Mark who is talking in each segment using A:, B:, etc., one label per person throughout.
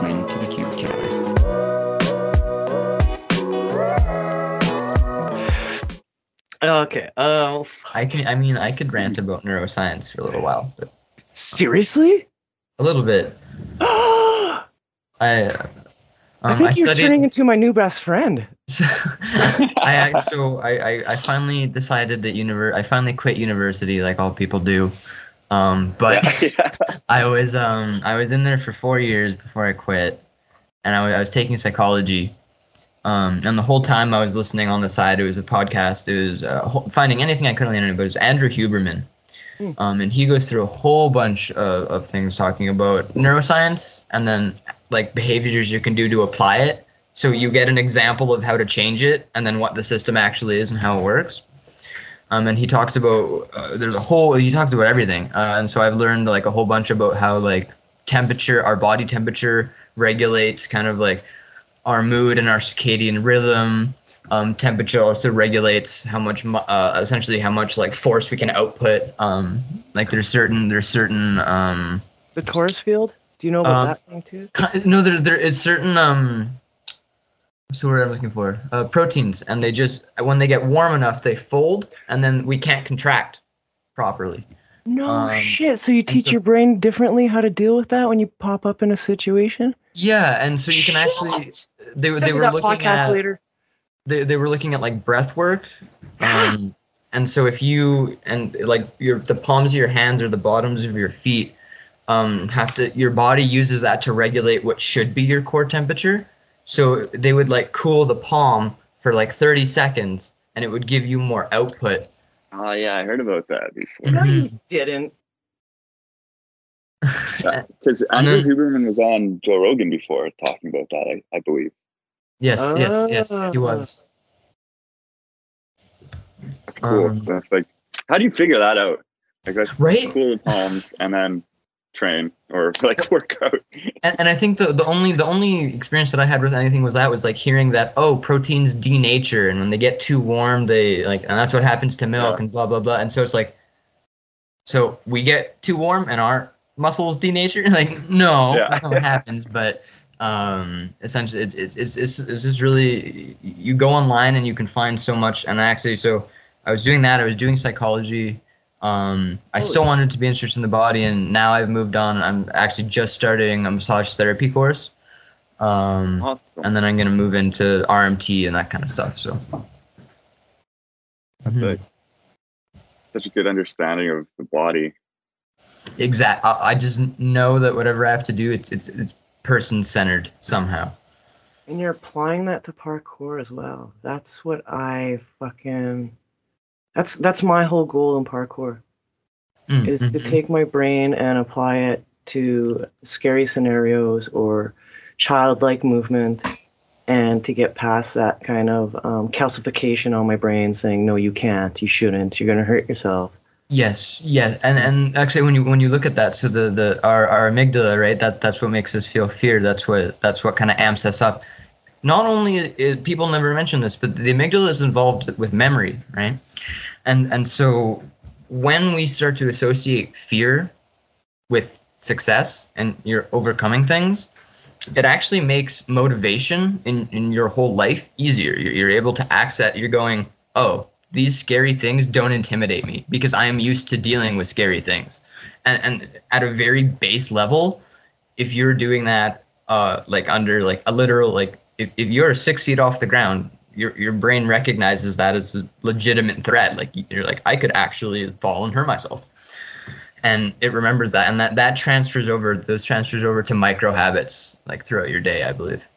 A: listening to the CubeCast.
B: Okay. Uh,
C: I can. I mean, I could rant about neuroscience for a little while, but
B: seriously?
C: a little bit.
B: I
C: I. Uh, um,
B: think
C: I
B: you're
C: studied.
B: turning into my new best friend.
C: I so I, I I finally decided that univer- I finally quit university like all people do. Um, but
D: yeah.
C: I was um I was in there for four years before I quit, and I wa- I was taking psychology. Um, and the whole time I was listening on the side, it was a podcast. It was uh, finding anything I could on the internet, but it was Andrew Huberman.
B: Hmm.
C: Um, and he goes through a whole bunch of, of things talking about neuroscience and then like behaviors you can do to apply it. So you get an example of how to change it and then what the system actually is and how it works. Um, and he talks about uh, there's a whole he talks about everything. Uh, and so I've learned like a whole bunch about how like temperature, our body temperature regulates kind of like our mood and our circadian rhythm. Um, temperature also regulates how much, uh, essentially how much like force we can output. Um, like there's certain there's certain um,
B: The Taurus field? Do you know about
C: Um,
B: that thing too?
C: no there there is certain um, what's the word I'm looking for? Uh, proteins, and they just when they get warm enough they fold, and then we can't contract properly.
B: No
C: um,
B: shit. So you teach
C: so-
B: your brain differently how to deal with that when you pop up in a situation?
C: Yeah, and so you can actually they
B: Send
C: they were looking
B: podcast
C: at
B: later.
C: they, they were looking at like breath work um, and so if you and like your the palms of your hands or the bottoms of your feet um, have to your body uses that to regulate what should be your core temperature so they would like cool the palm for like 30 seconds and it would give you more output
D: Oh yeah, I heard about that before.
B: No, you didn't.
D: Because
C: And
D: Andrew
C: then-
D: Huberman was on Joe Rogan before talking about that. I, I believe.
C: yes yes yes he
B: Ah.
C: was
D: Cool.
C: Um,
D: that's like, how do you figure that out? Like, that's
C: right
D: cool palms and then train or like work out.
C: and, and I think the, the only the only experience that I had with anything was that was like hearing that oh proteins denature and when they get too warm they like and that's what happens to milk
D: Yeah.
C: and blah blah blah and so it's like so we get too warm and our muscles denature like no
D: Yeah.
C: that's not what happens but um essentially it's it's it's it's, it's just really you go online and you can find so much and actually so I was doing that I was doing psychology um, I
B: Oh.
C: still wanted to be interested in the body, and now I've moved on. I'm actually just starting a massage therapy course, um,
D: Awesome.
C: and then I'm gonna move into RMT and that kind of stuff. So, Mhm.
D: Good. Such a good understanding of the body.
C: exact. I, I just know that whatever I have to do, it's it's it's person centered somehow.
B: And you're applying that to parkour as well. That's what I fucking that's that's my whole goal in parkour
C: Mm,
B: is to
C: mhm.
B: take my brain and apply it to scary scenarios or childlike movement and to get past that kind of um, calcification on my brain saying no you can't you shouldn't you're going to hurt yourself
C: Yes, yes, and and actually, when you when you look at that, so the the our, our amygdala, right? That that's what makes us feel fear. That's what that's what kind of amps us up. Not only i people never mention this, but the amygdala is involved with memory, right? And and so when we start to associate fear with success and you're overcoming things, it actually makes motivation in in your whole life easier. You're, you're able to access. You're going, oh, these scary things don't intimidate me because I am used to dealing with scary things. And, and at a very base level, if you're doing that, uh, like under like a literal, like if, if you're six feet off the ground, your, your brain recognizes that as a legitimate threat. Like you're like, I could actually fall and hurt myself. And it remembers that. And that, that transfers over, those transfers over to micro habits, like throughout your day, I believe.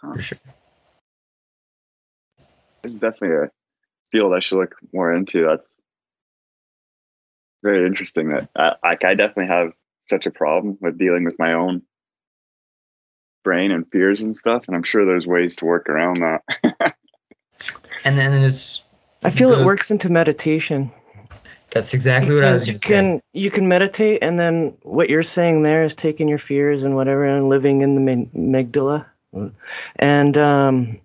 C: For sure.
D: There's definitely a field I should look more into. That's very interesting. That I, like I definitely have such a problem with dealing with my own brain and fears and stuff, and I'm sure there's ways to work around that.
C: And then it's,
B: i feel
C: The-
B: it works into meditation
C: that's exactly what I was
B: because you
C: going to say.
B: can you can meditate and then what you're saying there is taking your fears and whatever and living in the amygdala and um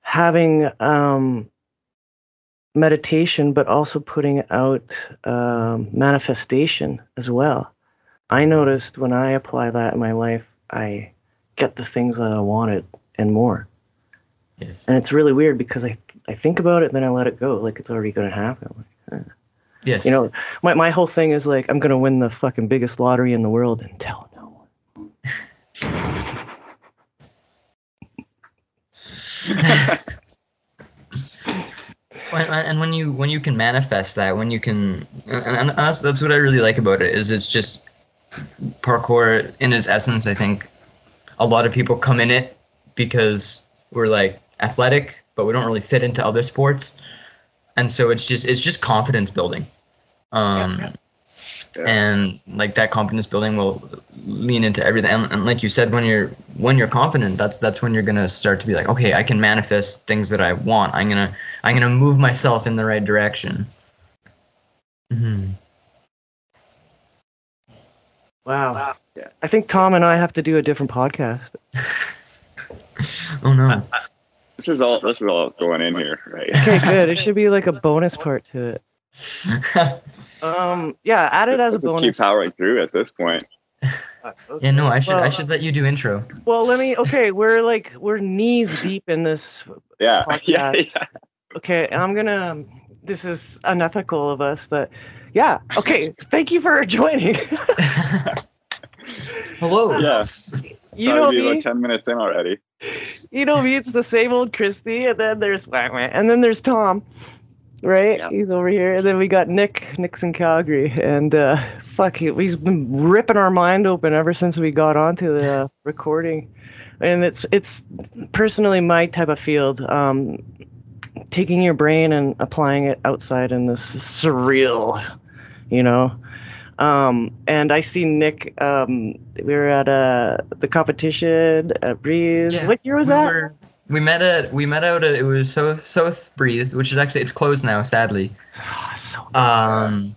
B: having um meditation but also putting out um manifestation as well I noticed when I apply that in my life, I get the things that I wanted and more.
C: Yes.
B: And it's really weird because I I think about it, then I let it go, like it's already gonna happen. Like, eh.
C: Yes.
B: you know, my my whole thing is like I'm gonna win the fucking biggest lottery in the world and tell no one.
C: And when you when you can manifest that when you can and, and that's, that's what i really like about it is it's just parkour in its essence i think a lot of people come in it because we're like athletic but we don't really fit into other sports. And so it's just it's just confidence building. Um
D: Yeah.
C: and like that confidence building will lean into everything. And, and like you said when you're when you're confident that's that's when you're gonna start to be like okay i can manifest things that i want. I'm gonna i'm gonna move myself in the right direction. Hmm
B: Wow.
D: Yeah.
B: I think Tom and I have to do a different podcast.
C: oh no
D: This is all. This is all going in here, right?
B: Okay, good. It should be like a bonus part to it. Um, yeah, add it as a
D: Let's just
B: bonus.
D: keep powering through at this point.
C: yeah no i should i should let you do intro
B: Well, let me. Okay, we're like we're knees deep in this.
D: Yeah, yeah, yeah.
B: Okay, I'm gonna. This is unethical of us, but yeah. Okay, thank you for joining.
C: hello
D: Yeah.
B: you
D: Thought
B: know
D: we'd be
B: me.
D: like ten minutes in already.
B: you know me. It's the same old Christy, and then there's and then there's Tom, right?
D: Yeah.
B: He's over here, and then we got Nick. Nick's in Calgary, and uh, fuck, he, he's been ripping our mind open ever since we got onto the recording, and it's it's personally my type of field. Um, taking your brain and applying it outside in this surreal, you know. Um, and I see Nick. Um, we were at uh, the competition at Breathe.
C: Yeah,
B: what year was
C: we
B: that?
C: were- we met at we met out at it was South South Breeze, which is actually it's closed now, sadly.
B: Ah, so
C: Um,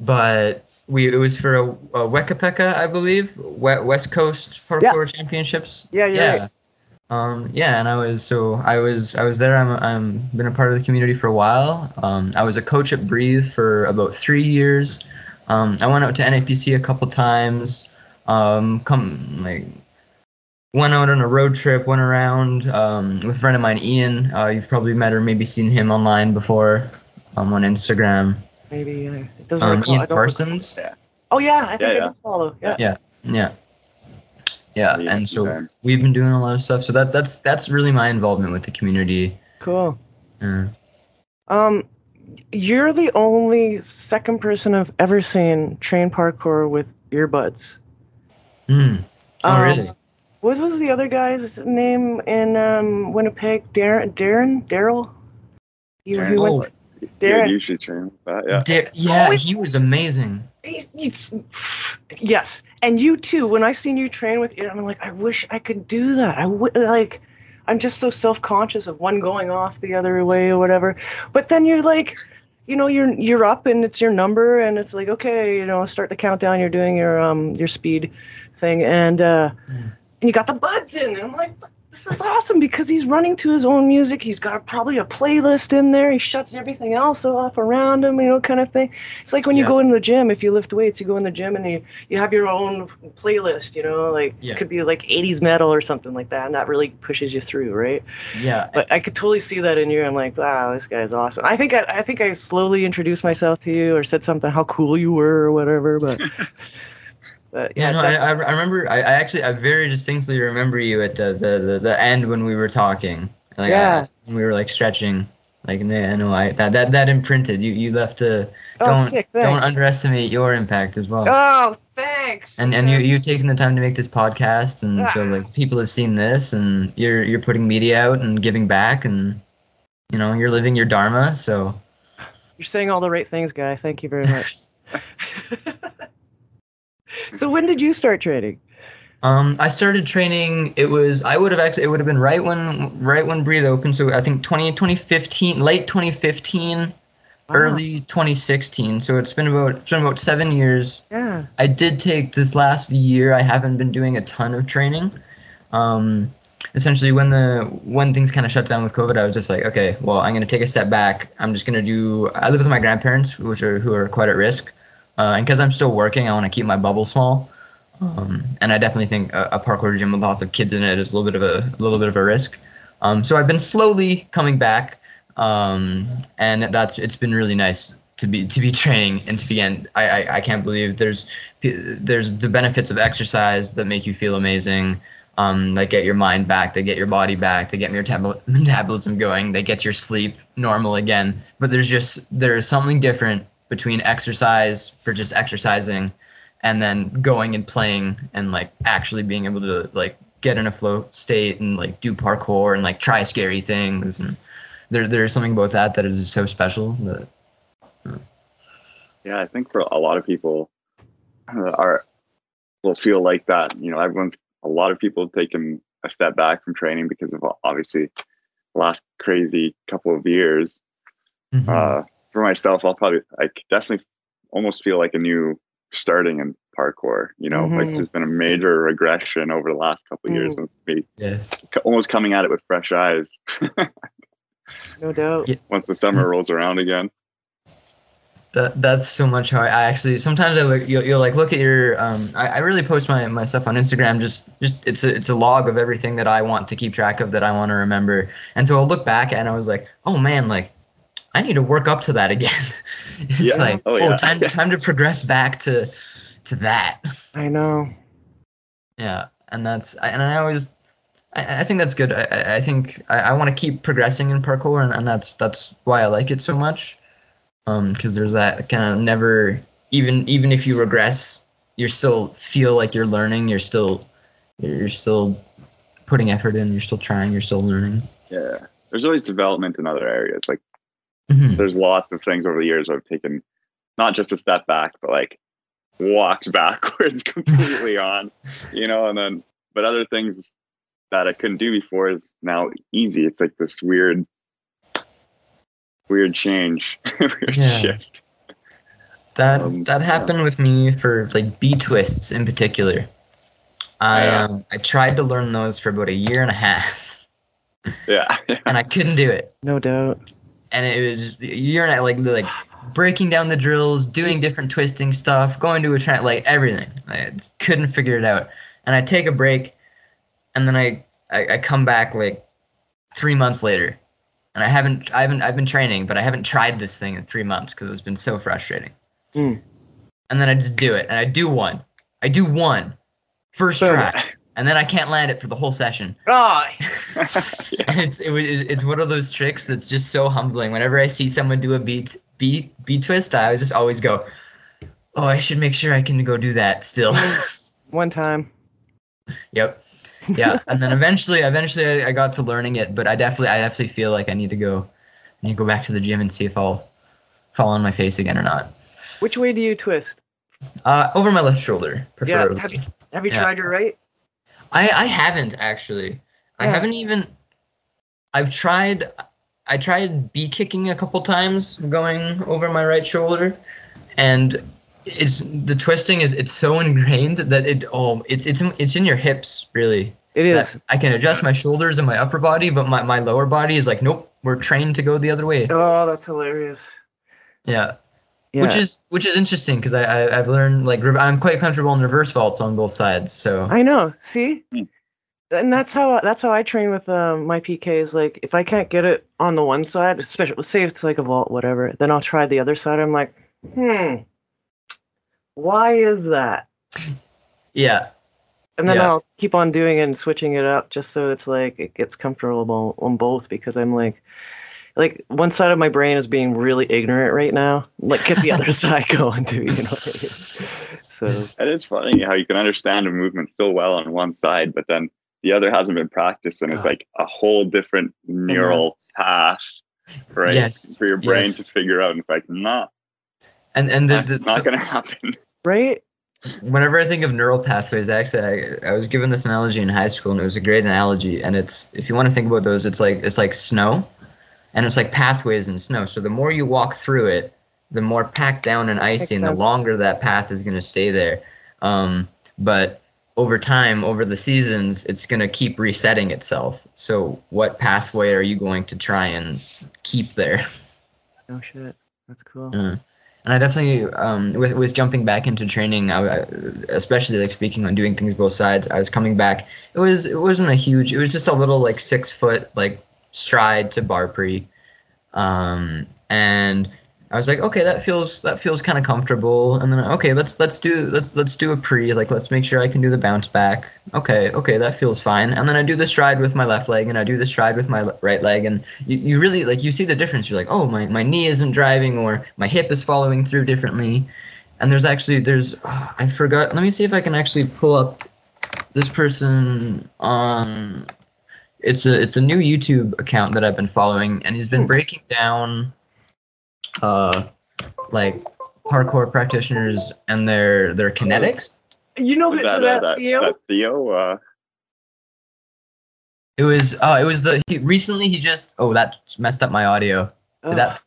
C: but we it was for a, a Wekapeka, I believe, we- West Coast Parkour Championships.
B: Yeah,
C: yeah.
B: right.
C: Um, yeah, and I was so I was I was there. I'm I'm been a part of the community for a while. Um, I was a coach at Breathe for about three years. Um, I went out to NAPC a couple times. Um, come like went out on a road trip, went around um, with a friend of mine, Ian. Uh, you've probably met or maybe seen him online before, um, on Instagram.
B: maybe uh, it doesn't
C: Um,
B: recall.
C: Ian Parsons.
B: recall. Oh yeah, I think
D: Yeah,
B: I
D: yeah.
B: follow. Yeah.
C: Yeah, yeah, yeah.
D: Yeah,
C: And so
D: sometimes.
C: we've been doing a lot of stuff. So that's that's that's really my involvement with the community.
B: cool.
C: Uh,
B: Um, you're the only second person I've ever seen train parkour with earbuds.
C: hmm. Oh,
B: Um,
C: really?
B: What was the other guy's name in um, Winnipeg? Darren, Darren, Daryl. You,
D: Darren.
B: he
C: Oh,
B: went.
D: Yeah,
B: Darren.
D: you should train with that. Yeah.
C: Da- yeah,
B: Oh,
C: he was amazing.
B: He's, yes, and you too. When I seen you train with, it, I'm like, I wish I could do that. I would like, I'm just so self conscious of one going off the other way or whatever. But then you're like, you know, you're you're up and it's your number and it's like, okay, you know, start the countdown. You're doing your um your speed thing and uh,
C: Mm.
B: and you got the buds in. And I'm like, this is awesome because he's running to his own music. He's got probably a playlist in there. He shuts everything else off around him, you know, kind of thing. It's like when you go in the gym, if you lift weights, you go in the gym and you, you have your own playlist, you know, like
C: Yeah.
B: it could be like 80s metal or something like that. And that really pushes you through, right?
C: Yeah,
B: But I could totally see that in you. I'm like, wow, this guy's awesome. I think I, I think I slowly introduced myself to you or said something how cool you were or whatever. But, but
C: yeah.
B: yeah,
C: No, I, I remember. I, I actually I very distinctly remember you at the the, the, the end when we were talking. Like,
B: Yeah.
C: I, we were like stretching. Like, no, no, I that that that imprinted. You you left a
B: oh,
C: don't
B: sick,
C: don't underestimate your impact as well.
B: Oh, thanks.
C: and and you you've taken the time to make this podcast and so
B: Ah.
C: like people have seen this and you're you're putting media out and giving back and you know you're living your dharma so
B: You're saying all the right things, guy. Thank you very much. So when did you start training?
C: um i started training it was i would have actually it would have been right when right when breathe opened so i think 20 2015 late 2015 early 2016 so it's been about it's been about seven years
B: Yeah.
C: I did take this last year. I haven't been doing a ton of training. Um, essentially, when the when things kind of shut down with COVID, I was just like, okay, well, I'm gonna take a step back. I'm just gonna do. I live with my grandparents, which are who are quite at risk. Uh, and because I'm still working, I want to keep my bubble small. Um, and I definitely think a, a parkour gym with lots of kids in it is a little bit of a, a little bit of a risk. Um, so I've been slowly coming back, um, and that's it's been really nice to be to be training and to begin. I, I I can't believe there's there's the benefits of exercise that make you feel amazing. Um, that get your mind back, they get your body back, they get your tab- metabolism going, they get your sleep normal again. But there's just there's something different between exercise for just exercising and then going and playing and like actually being able to like get in a flow state and like do parkour and like try scary things and there there's something about that that is so special that
D: Yeah, I think for a lot of people uh, are will feel like that. You know, everyone's a lot of people have taken a step back from training because of obviously the last crazy couple of years.
C: Mhm.
D: Uh, for myself, I'll probably I definitely almost feel like a new starting in parkour. You know, like
B: Mhm.
D: there's been a major regression over the last couple of years,
B: Mm.
D: and me
C: yes
D: almost coming at it with fresh eyes
B: No doubt.
D: Once the summer rolls around again.
C: That that's so much how I, I actually sometimes I look you'll, you'll like look at your um I, I really post my, my stuff on Instagram just just it's a it's a log of everything that I want to keep track of that I want to remember and so I'll look back and I was like oh man like I need to work up to that again it's
D: Yeah.
C: like
D: Oh,
C: oh,
D: yeah.
C: time time to progress back to to that
B: I know.
C: yeah and that's and I always I, I think that's good I I, I think I, I want to keep progressing in parkour and, and that's that's why I like it so much um because there's that kind of never even even if you regress you still feel like you're learning you're still you're still putting effort in you're still trying you're still learning
D: Yeah, there's always development in other areas. Like
C: Mhm.
D: there's lots of things over the years I've taken, not just a step back, but like walked backwards completely on, you know, and then but other things that I couldn't do before is now easy. It's like this weird, weird change, weird
C: Yeah.
D: shift.
C: that
D: Um,
C: that
D: yeah.
C: happened with me for like b twists in particular i
D: Yeah.
C: um i tried to learn those for about a year and a half
D: Yeah,
C: and i couldn't do it
B: No doubt.
C: And it was you're not like like breaking down the drills, doing different twisting stuff, going to a train, like everything. I couldn't figure it out, and I take a break, and then I, I I come back like three months later, and I haven't I haven't I've been training, but I haven't tried this thing in three months because it's been so frustrating.
B: Mm.
C: And then I just do it, and I do one, I do one, first try, and then I can't land it for the whole session.
B: Ah,
C: And it's it, it's one of those tricks that's just so humbling. Whenever I see someone do a beat beat beat twist, I just always go, "Oh, I should make sure I can go do that still."
B: one time.
C: yep, yeah. And then eventually, eventually, I, I got to learning it. But I definitely, I definitely feel like I need to go, I need to go back to the gym and see if I'll fall on my face again or not.
B: Which way do you twist?
C: Uh, over my left shoulder,
B: Yeah. Have you have you
C: Yeah.
B: tried your right?
C: I I haven't actually. I haven't even. I've tried. I tried b kicking a couple times, going over my right shoulder, and it's the twisting is it's so ingrained that it oh it's it's it's in your hips really.
B: It is.
C: I can adjust my shoulders and my upper body, but my, my lower body is like nope. We're trained to go the other way.
B: Oh, that's hilarious.
C: Yeah,
B: Yeah.
C: which is which is interesting because I, I I've learned like I'm quite comfortable in reverse vaults on both sides. So
B: I know. See,
D: Hmm.
B: and that's how that's how I train with um, my PKs. Like, if I can't get it on the one side, especially say it's like a vault, whatever, then I'll try the other side. I'm like, hmm, why is that?
C: yeah,
B: And then
C: Yeah.
B: I'll keep on doing it and switching it up just so it's like it gets comfortable on both because I'm like, like one side of my brain is being really ignorant right now. Like, get the other side going too. You know. What I mean? So
D: And it's funny how you can understand a movement so well on one side, but then the other hasn't been practiced, and it's like a whole different neural path, right?
C: Yes,
D: For your brain
C: yes.
D: to figure out. And it's like, not,
C: and and the, the,
D: not
C: so-
D: going to happen.
B: right.
C: whenever I think of neural pathways, actually, I, I was given this analogy in high school, and it was a great analogy. And it's if you want to think about those, it's like it's like snow, and it's like pathways in snow. So the more you walk through it, the more packed down and icy, and the longer that path is going to stay there. Um, but over time, over the seasons, it's going to keep resetting itself. So what pathway are you going to try and keep there?
B: No shit. That's cool.
C: And I definitely um with with jumping back into training, I, I especially like speaking on doing things both sides. I was coming back. It was it wasn't a huge. It was just a little like six foot like stride to bar pre, um and I was like, okay, that feels that feels kind of comfortable. And then okay, let's let's do let's let's do a pre. Like let's make sure I can do the bounce back. Okay, okay, that feels fine. And then I do the stride with my left leg, and I do the stride with my right leg, and you, you really like you see the difference. You're like, oh, my my knee isn't driving, or my hip is following through differently. And there's actually there's oh, I forgot. Let me see if I can actually pull up this person on. It's a it's a new YouTube account that I've been following, and he's been breaking down uh like parkour practitioners and their their kinetics.
B: You know who
D: that,
B: that,
D: uh, that,
B: Theo?
D: that Theo? Uh,
C: It was uh it was the he, recently he just oh that messed up my audio. Did
B: Ugh.
C: that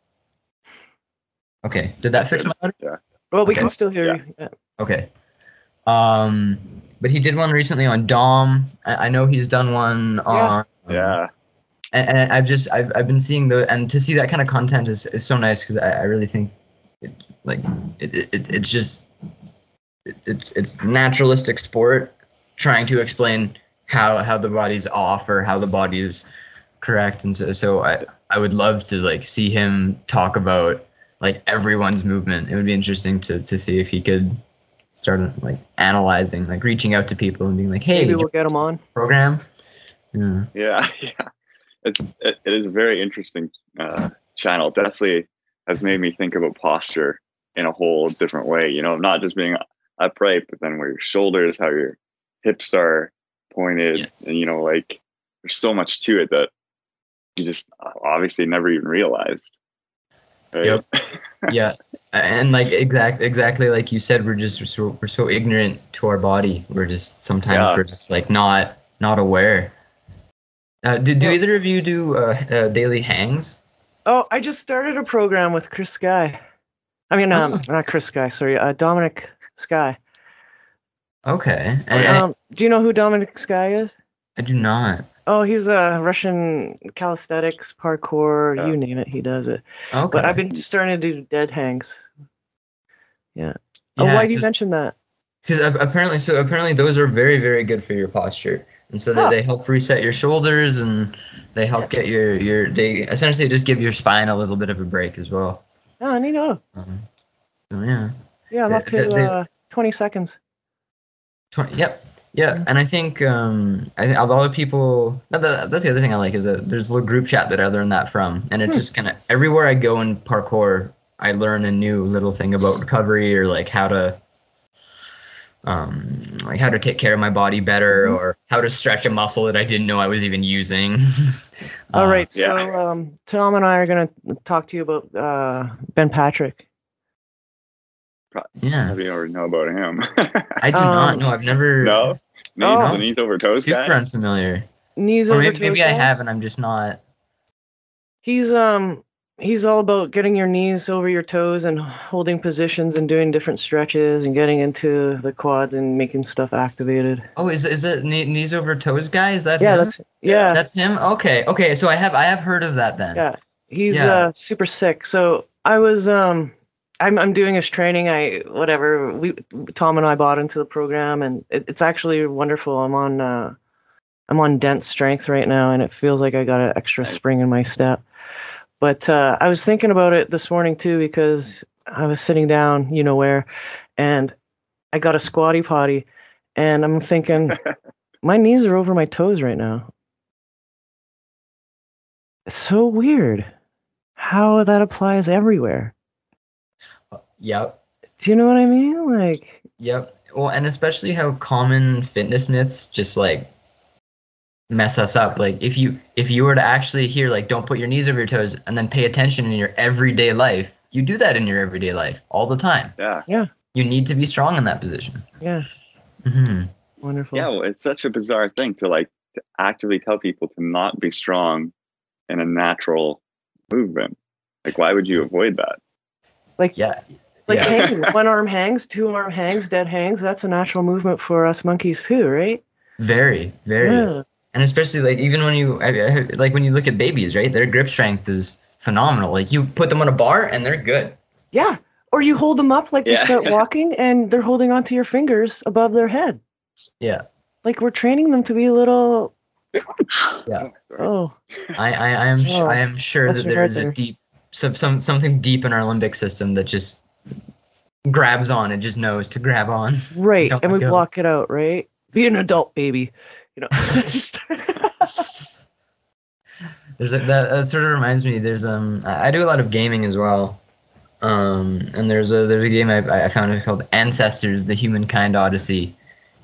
C: Okay, did that fix my audio?
B: well, we
C: okay.
B: can still hear
D: Yeah.
B: you. Yeah.
C: Okay. Um but he did one recently on Dom. I, I know he's done one on
D: yeah.
C: and, and I've just I've, I've been seeing the and to see that kind of content is, is so nice because I, I really think it, like it, it, it it's just it, it's it's naturalistic sport trying to explain how how the body's off or how the body is correct and so so I I would love to like see him talk about like everyone's movement. It would be interesting to to see if he could start like analyzing like reaching out to people and being like hey
B: Maybe we'll get him on.
C: program yeah
D: Yeah, yeah. It's it, it is a very interesting uh, channel. Definitely has made me think about posture in a whole different way. You know, not just being upright, but then where your shoulders, how your hips are pointed,
C: Yes.
D: and you know, like there's so much to it that you just uh, obviously never even realized. Right?
C: Yep. yeah and like exact exactly like you said we're just we're so, we're so ignorant to our body we're just sometimes
D: Yeah.
C: we're just like not not aware uh, do, do either of you do uh, uh, daily hangs
B: Oh, I just started a program with Chris Sky. I mean, um,
C: Oh.
B: not Chris Sky. Sorry, uh, Dominic Sky.
C: okay and, and
B: Um, do you know who Dominic Sky is?
C: i do not
B: Oh, he's a Russian calisthenics, parkour,
D: Yeah.
B: you name it, he does it.
C: okay
B: But I've been starting to do dead hangs.
C: yeah,
B: oh, why do you mention that?
C: Because apparently so apparently those are very very good for your posture and so they,
B: Huh.
C: they help reset your shoulders and they help get your your they essentially just give your spine a little bit of a break as well
B: Oh, I need to know.
C: um, so yeah
B: Yeah, I'm up to
C: they-
B: uh, 20 seconds.
C: 20, yep. Yeah,
B: Mhm.
C: and I think um, I think a lot of people. that- That's the other thing I like is that there's a little group chat that I learned that from, and it's
B: Hmm.
C: just kind of everywhere I go in parkour, I learn a new little thing about recovery or like how to, um, like how to take care of my body better
B: Mhm.
C: or how to stretch a muscle that I didn't know I was even using.
B: All
C: Uh,
B: right,
D: yeah.
B: so um, Tom and I are going to talk to you about uh, Ben Patrick.
C: Yeah,
D: How do you already know about him?
C: I do not
B: Um,
C: know. I've never.
D: no, knees,
B: Oh.
D: the knees over toes
C: Super
D: guy.
C: unfamiliar.
B: Knees
C: Or
B: over
C: maybe,
B: toes
C: maybe I have, and I'm just not.
B: He's um he's all about getting your knees over your toes and holding positions and doing different stretches and getting into the quads and making stuff activated.
C: Oh, is is it knee- knees over toes guy? Is that
B: Yeah,
C: him?
B: that's yeah.
C: That's him. Okay, okay. So I have I have heard of that then.
B: Yeah, he's
C: Yeah.
B: uh super sick. So I was um I'm I'm doing his training. I whatever we Tom and I bought into the program and it, it's actually wonderful. I'm on uh I'm on dense strength right now and it feels like I got an extra spring in my step. But uh, I was thinking about it this morning too because I was sitting down, you know where, and I got a squatty potty, and I'm thinking my knees are over my toes right now. It's so weird how that applies everywhere.
C: Yep.
B: Do you know what I mean? Like,
C: Yep. Well, and especially how common fitness myths just like mess us up. Like if you if you were to actually hear like don't put your knees over your toes and then pay attention in your everyday life, you do that in your everyday life all the time.
D: Yeah, Yeah.
C: You need to be strong in that position.
B: yeah,
C: hmm
B: wonderful.
D: yeah. Well, it's such a bizarre thing to like to actively tell people to not be strong in a natural movement. Like, why would you avoid that?
B: Like,
C: Yeah.
B: Like
C: yeah.
B: hanging, one arm hangs, two arm hangs, dead hangs. That's a natural movement for us monkeys too, right?
C: Very, very.
B: Yeah.
C: and especially like even when you I, I, heard- like when you look at babies right their grip strength is phenomenal like you put them on a bar and they're good
B: Yeah. Or you hold them up like they
D: Yeah.
B: start walking and they're holding onto your fingers above their head.
C: Yeah.
B: Like we're training them to be little.
C: Yeah.
B: Oh,
C: I, I, I am su-
B: Oh,
C: I am sure that
B: your
C: there
B: heart
C: is a deep some, some something deep in our limbic system that just grabs on. and just knows to grab on.
B: right.
C: Don't
B: and we
C: go.
B: block it out, right? Be an adult, baby. You know.
C: There's a, that, that sort of reminds me. There's um I do a lot of gaming as well, um and there's a there's a game I, I found called Ancestors: The Humankind Odyssey,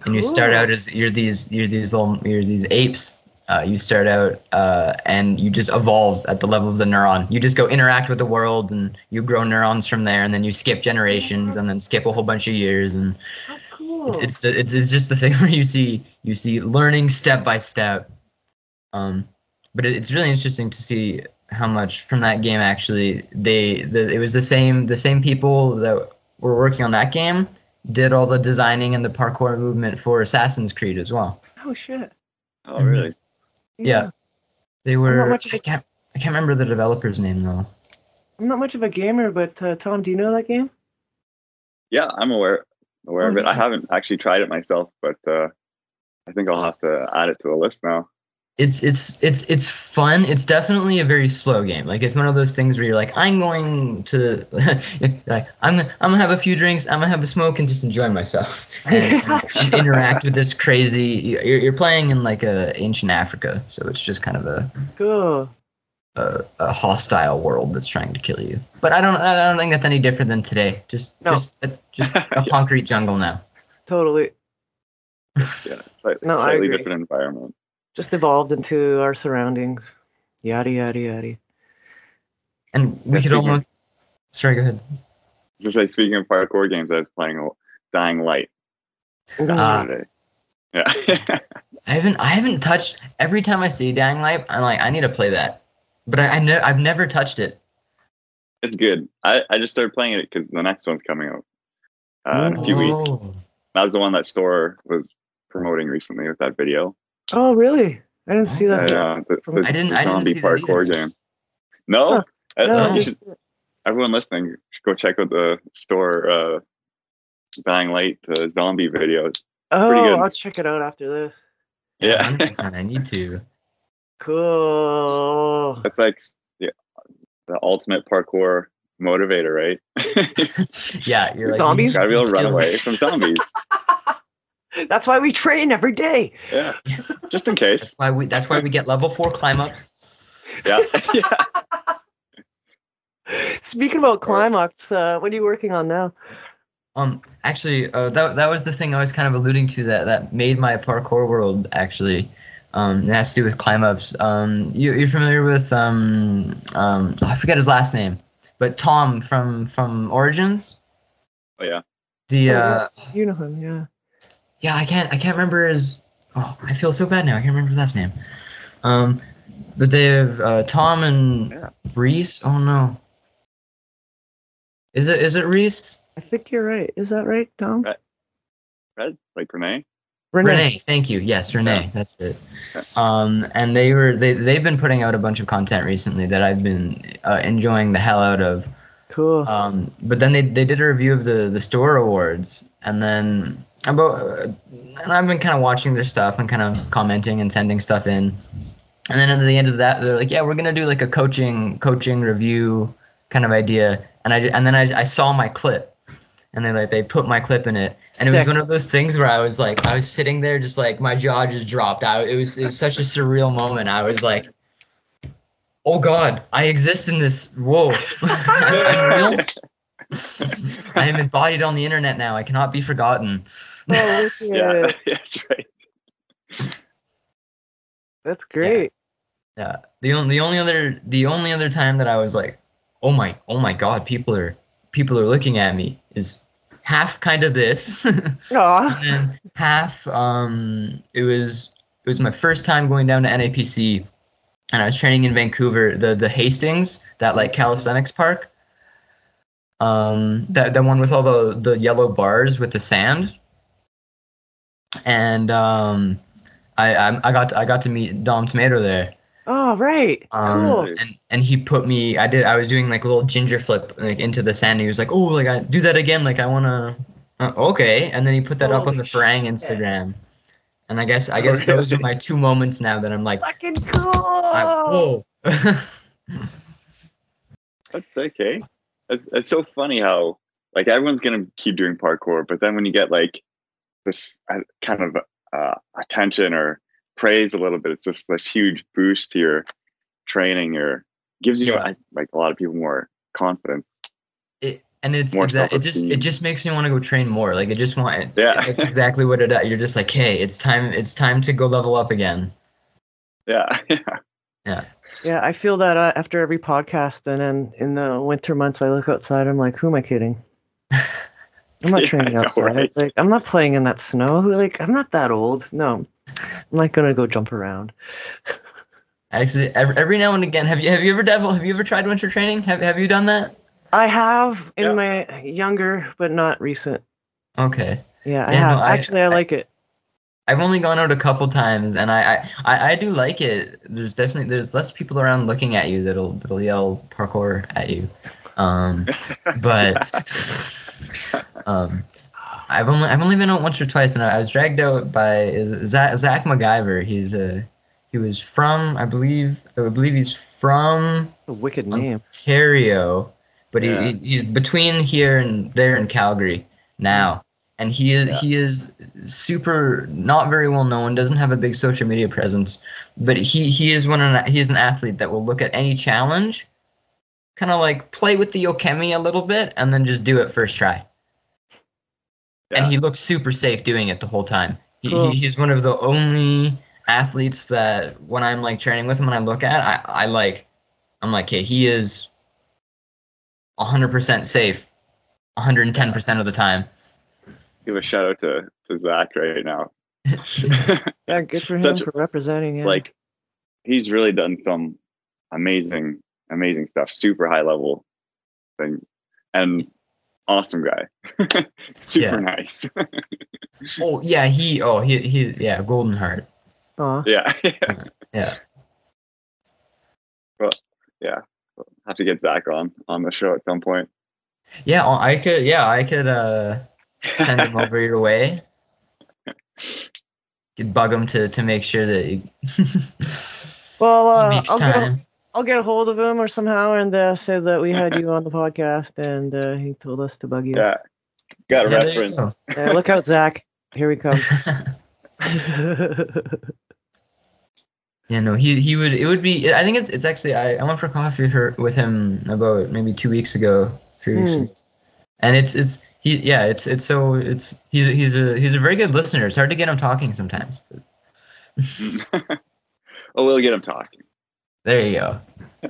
C: and you start out as you're these you're these little you're these apes. Uh, you start out uh, and you just evolve at the level of the neuron. You just go interact with the world and you grow neurons from there, and then you skip generations and then skip a whole bunch of years and
B: How cool.
C: it's it's, the, it's it's just the thing where you see you see learning step by step um but it, it's really interesting to see how much from that game actually they the, it was the same the same people that were working on that game did all the designing and the parkour movement for Assassin's Creed as well
B: oh shit.
D: Oh, really?
C: Yeah, they
B: not
C: were
B: much of
C: I
B: a-
C: can't I can't remember the developer's name though
B: I'm not much of a gamer, but uh, Tom, do you know that game?
D: Yeah, I'm aware aware
B: Oh,
D: of it. I haven't actually tried it myself, but uh, I think I'll have to add it to a list now.
C: It's it's it's it's fun. It's definitely a very slow game. Like it's one of those things where you're like, I'm going to, like, I'm gonna, I'm gonna have a few drinks, I'm gonna have a smoke, and just enjoy myself and, and interact with this crazy. You're, you're playing in like a ancient Africa, so it's just kind of a,
B: Cool.
C: a a hostile world that's trying to kill you. But I don't I don't think that's any different than today. Just
B: No.
C: just a, just a concrete jungle now.
B: Totally.
D: Yeah, slightly,
B: No, I
D: slightly
B: agree.
D: different environment.
B: Just evolved into our surroundings. Yada yada yada.
C: And we
D: Yeah,
C: could
D: speaking-
C: almost. Sorry, go ahead.
D: Just like speaking of parkour games, I was playing Dying Light today. Yeah.
C: I haven't I haven't touched every time I see Dying Light, I'm like, I need to play that. But I, I ne- I've never touched it.
D: it's good. I, I just started playing it because the next one's coming out uh, in a few weeks.
C: Oh.
D: That was the one that Storror was promoting recently with that video.
B: Oh really? I didn't see that.
D: Uh, the,
B: From-
D: the
C: I didn't- I didn't
D: zombie
C: see
D: parkour
C: either.
D: game. No,
B: Huh.
D: Uh,
B: No, I
D: you
B: didn't
D: should, everyone listening should go check out the Storror uh, Dying Light uh, zombie videos.
B: oh,
D: good.
B: I'll check it out after this.
D: Yeah,
C: I need to.
B: Cool.
D: it's like the, the ultimate parkour motivator, right?
C: yeah, you're like
B: Zombies?
D: Gotta be able to run away from zombies.
B: That's why we train every day.
D: Yeah, just in case.
C: That's why we that's why we get level four climb ups.
D: Yeah, yeah.
B: Speaking about climb ups, uh, what are you working on now?
C: Um, actually, uh, that that was the thing I was kind of alluding to that that made my parkour world actually. Um, it has to do with climb ups. Um, you you're familiar with um um I forget his last name, but Tom from from Origins.
D: Oh yeah.
C: The
B: Oh,
C: uh
B: you know him, yeah.
C: Yeah I can't I can't remember his. Oh, I feel so bad now. I can't remember his last name. Um, but they have uh, Tom and
D: Yeah.
C: Reese. Oh no. Is it is it Reese?
B: I think you're right. Is that right, Tom?
D: Right. Red, like Renee.
C: Renee. thank you. Yes, Renee.
D: Yeah.
C: That's it.
D: Yeah.
C: Um, and they were they they've been putting out a bunch of content recently that I've been uh, enjoying the hell out of.
B: Cool.
C: Um, but then they they did a review of the the Storror awards, and then about and I've been kind of watching their stuff and kind of commenting and sending stuff in. And then at the end of that, they're like, "Yeah, we're gonna do like a coaching coaching review kind of idea." And I and then I, I saw my clip, and they like they put my clip in it, and it was one of those things where I was like, I was sitting there just like my jaw just dropped. I it was it was such a surreal moment. I was like, "Oh God, I exist in this. Whoa, real." I am embodied on the internet now. I cannot be forgotten.
B: Oh,
D: Yeah, that's right.
B: That's great.
C: Yeah. The only the only other the only other time that I was like, oh my oh my god, people are people are looking at me is half kind of this, and half um it was it was my first time going down to NAPC, and I was training in Vancouver, the the Hastings, that like calisthenics park. Um, that that one with all the the yellow bars with the sand. And um, I I, I got to, I got to meet Dom Tomato there.
B: Oh, right.
C: Um,
B: cool.
C: and and he put me. I did. I was doing like a little gainer flip like into the sand. He was like, "Oh, like I do that again. Like I wanna." Uh, okay, and then he put that up on
B: Holy
C: the Farang. Instagram. And I guess I guess those are my two moments now that I'm like,
B: Fucking cool.
C: I, whoa.
D: That's sick, eh? It's, it's so funny how like everyone's gonna keep doing parkour, but then when you get like this uh, kind of uh, attention or praise a little bit, it's just this huge boost to your training or gives you
C: Yeah.
D: Like a lot of people more confidence.
C: it, and it's
D: More
C: exa- it just it just makes me want to go train more. Like it just want
D: Yeah.
C: That's exactly what it. You're just like, hey, it's time. It's time to go level up again.
D: Yeah, yeah,
B: Yeah, I feel that uh, after every podcast, and then in the winter months, I look outside. I'm like, who am I kidding? I'm not
D: Yeah,
B: training
D: I know,
B: outside.
D: right?
B: Like, I'm not playing in that snow. Like, I'm not that old. No, I'm not gonna go jump around.
C: Actually, every, every now and again, have you have you ever dabbled? Have you ever tried winter training? Have Have you done that?
B: I have in
D: Yeah.
B: my younger, but not recent.
C: Okay.
B: Yeah, I
C: Yeah, no,
B: have.
C: I-
B: Actually, I,
C: I-
B: like it.
C: I've only gone out a couple times, and I, I, I, I do like it. There's definitely there's less people around looking at you that'll that'll yell parkour at you, um, but um, I've only I've only been out once or twice, and I was dragged out by is- Zach, Zach MacGyver. He's a he was from I believe I believe he's from
B: A wicked name.
C: Ontario, but
D: Yeah.
C: he, he he's between here and there in Calgary now, and he is
D: Yeah.
C: he is super not very well known, doesn't have a big social media presence, but he he is one of he is an athlete that will look at any challenge, kind of like play with the Yokemi a little bit, and then just do it first try. And he looks super safe doing it the whole time. He,
B: Cool.
C: he he's one of the only athletes that when I'm like training with him and I look at, I, I like I'm like, hey, he is 100% safe 110% of the time.
D: give a shout out to, to Zach right now.
B: Yeah, good for him
D: Such-
B: for representing. Yeah.
D: like he's really done some amazing amazing stuff super high level thing and awesome guy super nice
C: Oh, yeah, he oh, he he yeah, golden heart.
B: Aw.
D: yeah
C: Yeah. Well yeah.
D: Have to get zach on on the show at some point
C: Yeah, oh, I could yeah, I could uh send him over your way. Could bug him to to make sure that he,
B: Well, uh,
C: he makes
B: I'll get, a,
C: time.
B: I'll get a hold of him or somehow and uh, say that we had you on the podcast and uh, he told us to bug you.
D: yeah got a
C: Yeah,
D: reference
C: go.
B: Yeah, look out, Zach. Here he comes.
C: Yeah, no, he he would it would be I think it's it's actually I, I went for coffee for, with him about maybe two weeks ago, three weeks
B: Hmm.
C: ago. And it's it's he yeah, it's it's so it's he's a, he's a he's a very good listener. It's hard to get him talking sometimes. But
D: oh we'll get him talking
C: there you go.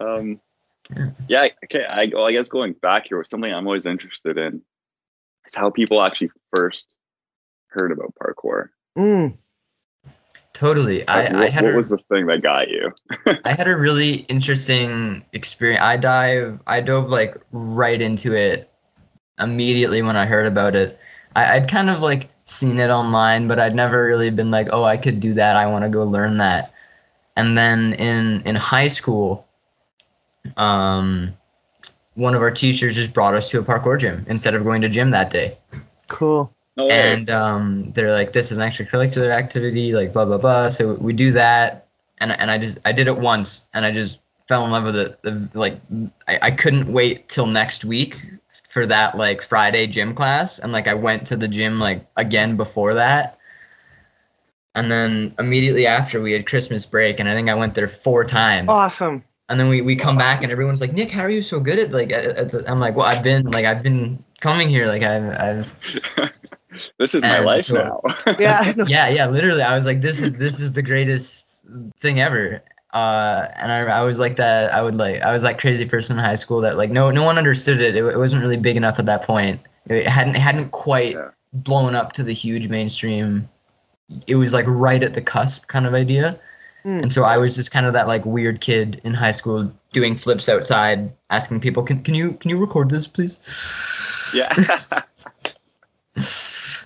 D: um
C: Yeah.
D: okay i well, i guess going back here something i'm always interested in is how people actually first heard about parkour
B: Mm,
C: Totally. I,
D: what,
C: I had
D: what
C: a,
D: was the thing that got you
C: I had a really interesting experience. I dive I dove like right into it immediately when I heard about it. I, I'd kind of like seen it online, but I'd never really been like, oh, I could do that. I want to go learn that. And then in in high school, um, one of our teachers just brought us to a parkour gym instead of going to gym that day.
B: cool.
D: no
C: and um, they're like, "This is an extracurricular activity," like blah blah blah. So we do that, and and I just I did it once, and I just fell in love with it. The, like I, I couldn't wait till next week for that like Friday gym class, and like I went to the gym like again before that, and then immediately after we had Christmas break, and I think I went there four times.
B: Awesome.
C: And then we, we come back and everyone's like, Nick, how are you so good at like? At, at the, I'm like, well, I've been like I've been coming here like I've I've
D: this is my
C: and
D: life
C: so-
D: now
B: Yeah.
C: Yeah yeah literally i was like this is this is the greatest thing ever uh and I, I was like that i would like i was that crazy person in high school that like no no one understood it it, it wasn't really big enough at that point it hadn't it hadn't quite
D: Yeah.
C: blown up to the huge mainstream it was like right at the cusp kind of idea
B: Hmm.
C: and so i was just kind of that like weird kid in high school doing flips outside asking people can, can you can you record this please
D: yeah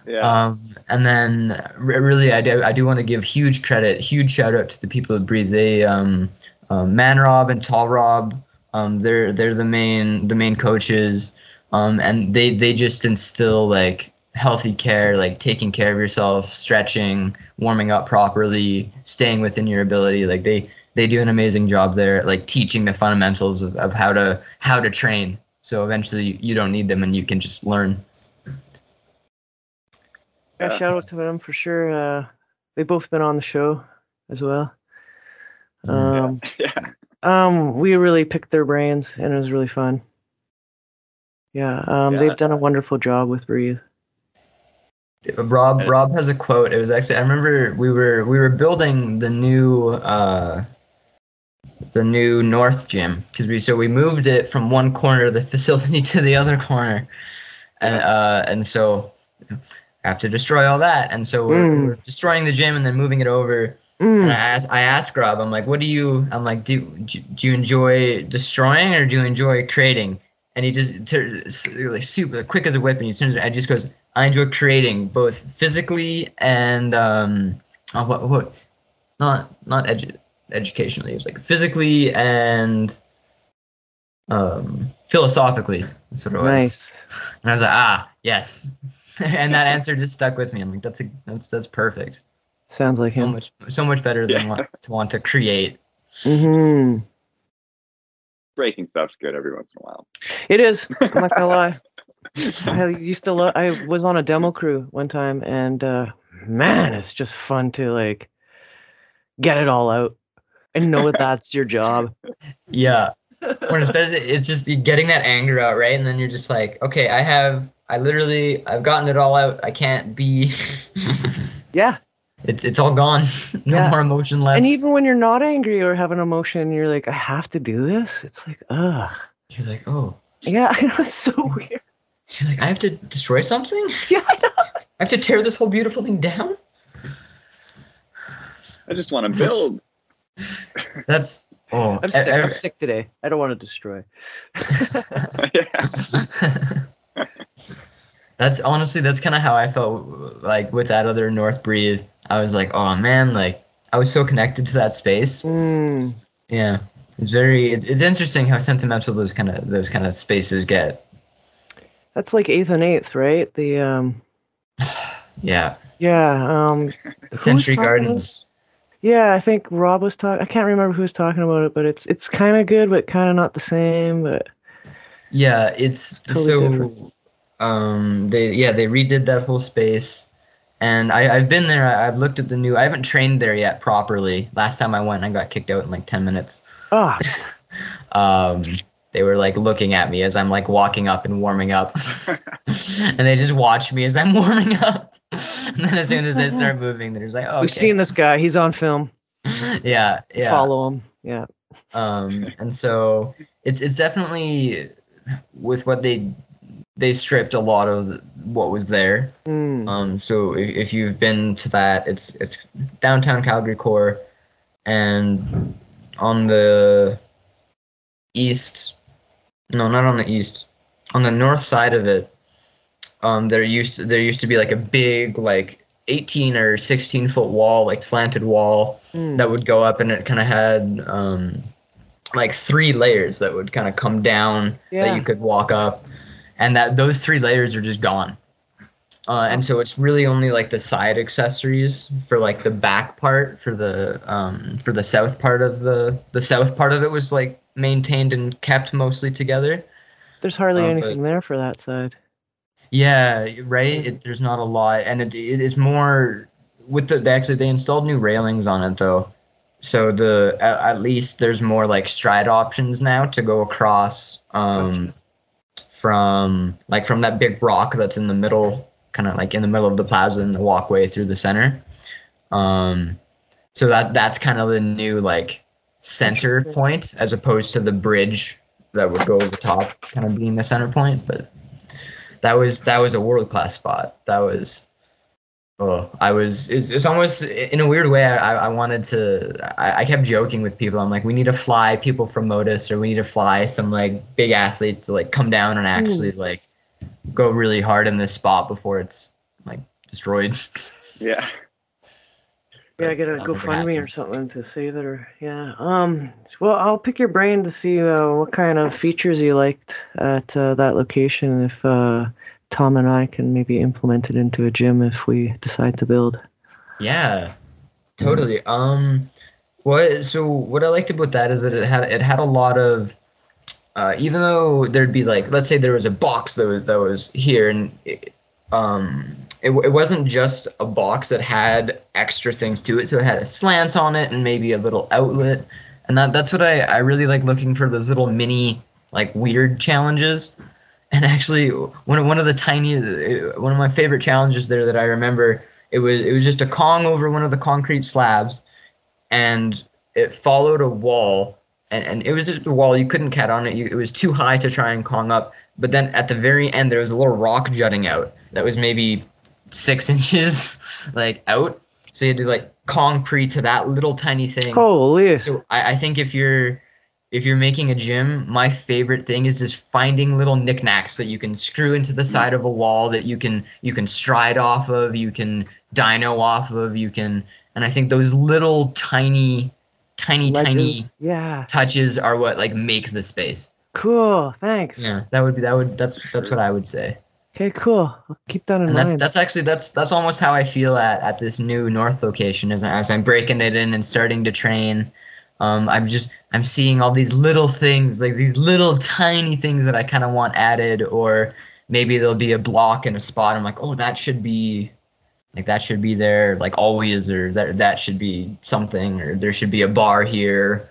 D: Yeah.
C: Um, and then re- really, I do, I do want to give huge credit, huge shout out to the people at Breathe. They, um, um, Man Rob and Tall Rob, um, they're they're the main the main coaches, um, and they they just instill like healthy care, like taking care of yourself, stretching, warming up properly, staying within your ability. Like they they do an amazing job there, like teaching the fundamentals of, of how to how to train. So eventually, you, you don't need them, and you can just learn.
B: Yeah,
D: Yeah.
B: shout out to them for sure. Uh, they've both been on the show as well. Um,
D: yeah.
B: um, we really picked their brains, and it was really fun. Yeah, um,
D: Yeah.
B: they've done a wonderful job with Breathe.
C: Rob Rob has a quote. It was actually I remember we were we were building the new uh the new North gym because we so we moved it from one corner of the facility to the other corner, and uh and so I have to destroy all that, and so we're,
B: Mm.
C: we're destroying the gym and then moving it over. And I
B: Mm.
C: asked I asked Rob, I'm like, what do you? I'm like, do do do you enjoy destroying or do you enjoy creating? And he just tur- like super quick as a whip, and he turns. I just goes, I enjoy creating both physically and um, oh, what what, not not edu- educationally. It was like physically and um philosophically. That's what it was.
B: Nice.
C: And I was like, ah, yes. and that answer just stuck with me. I'm like, that's a that's that's perfect.
B: Sounds like
C: so
B: him.
C: much so much better than
D: Yeah.
C: want, to want to create.
B: hmm
D: Breaking stuff's good every once in a while.
B: It is. I'm not gonna lie. I used to love. I was on a demo crew one time, and uh, man, it's just fun to like get it all out and know that that's your job.
C: Yeah. When especially it's just getting that anger out, right? And then you're just like, okay, I have I literally I've gotten it all out. I can't be
B: Yeah,
C: it's it's all gone. no
B: Yeah.
C: more emotion left.
B: and even when you're not angry or have an emotion, you're like, I have to do this. It's like, ugh.
C: you're like, oh.
B: Yeah. It's so weird.
C: You're like, I have to destroy something?
B: Yeah, I know.
C: I have to tear this whole beautiful thing down?
D: I just want to build.
C: That's oh
B: I'm sick. I'm sick today. I don't want to destroy.
D: yeah.
C: that's honestly that's kind of how I felt like with that other North Breathe. I was like, oh man, like I was so connected to that space.
B: Mm.
C: Yeah, it's very it's, it's interesting how sentimental those kind of those kind of spaces get.
B: That's like eighth and eighth, right? The um,
C: Yeah,
B: yeah, um,
C: Century Gardens.
B: Yeah, I think Rob was talking. I can't remember who was talking about it, but it's it's kind of good, but kind of not the same. But
C: Yeah, it's
B: Totally
C: so.
B: different.
C: Um, they yeah they redid that whole space, and I I've been there. I, I've looked at the new. I haven't trained there yet properly. Last time I went, I got kicked out in like ten minutes.
B: ah,
C: um, they were like looking at me as I'm like walking up and warming up, and they just watch me as I'm warming up. and then as soon as I start moving, they're just like, oh,
B: we've seen this guy. He's on film.
C: yeah, yeah.
B: Follow him. Yeah.
C: Um, and so it's it's definitely with what they they stripped a lot of what was there.
B: Mm.
C: Um, so if, if you've been to that, it's it's downtown Calgary core, and on the east, no, not on the east, on the north side of it, um, there used to, there used to be like a big like 18 or 16 foot wall, like slanted wall
B: Mm.
C: that would go up, and it kind of had um, like three layers that would kind of come down that you could walk up, and that those three layers are just gone. Uh, and so it's really only like the side accessories for like the back part for the um, for the south part of the the south part of it was like maintained and kept mostly together.
B: There's hardly
C: um, but-
B: anything there for that side.
C: Yeah, right. It, there's not a lot, and it, it is more with the they actually they installed new railings on it though, so the at, at least there's more like stride options now to go across um from like from that big rock that's in the middle, kind of like in the middle of the plaza and the walkway through the center. Um, so that that's kind of the new like center point as opposed to the bridge that would go over top, kind of being the center point, but that was that was a world class spot. That was oh I was it's, it's almost in a weird way I, I I wanted to I, I kept joking with people I'm like we need to fly people from Modus or we need to fly some like big athletes to like come down and actually mm. like go really hard in this spot before it's like destroyed.
D: Yeah.
B: Yeah, I get a
C: That'll never
B: GoFundMe or something to save it, or yeah. Um, well, I'll pick your brain to see uh, what kind of features you liked at uh, that location. If uh, Tom and I can maybe implement it into a gym if we decide to build.
C: Yeah, totally. Um, what so what I liked about that is that it had it had a lot of, uh, even though there'd be like let's say there was a box that was that was here and it, um it, it wasn't just a box that had extra things to it. So it had a slant on it and maybe a little outlet. And that that's what I I really like looking for those little mini like weird challenges. And actually one of one of the tiny one of my favorite challenges there that I remember it was it was just a Kong over one of the concrete slabs, and it followed a wall, and, and it was just a wall you couldn't cat on it. You, it was too high to try and Kong up. But then at the very end, there was a little rock jutting out that was maybe six inches like out. So you had to like concrete to that little tiny thing.
B: Holy!
C: So I, I think if you're if you're making a gym, my favorite thing is just finding little knickknacks that you can screw into the side of a wall that you can you can stride off of, you can dyno off of, you can and I think those little tiny tiny tiny
B: Yeah.
C: touches are what like make the space.
B: Cool. Thanks.
C: Yeah, that would be that would that's that's what I would say.
B: Okay. Cool. I'll keep that in
C: And that's
B: mind.
C: that's actually that's that's almost how I feel at, at this new north location as, I- as I'm breaking it in and starting to train. Um, I'm just I'm seeing all these little things like these little tiny things that I kind of want added, or maybe there'll be a block in a spot. I'm like, oh, that should be like that should be there like always, or that that should be something, or there should be a bar here,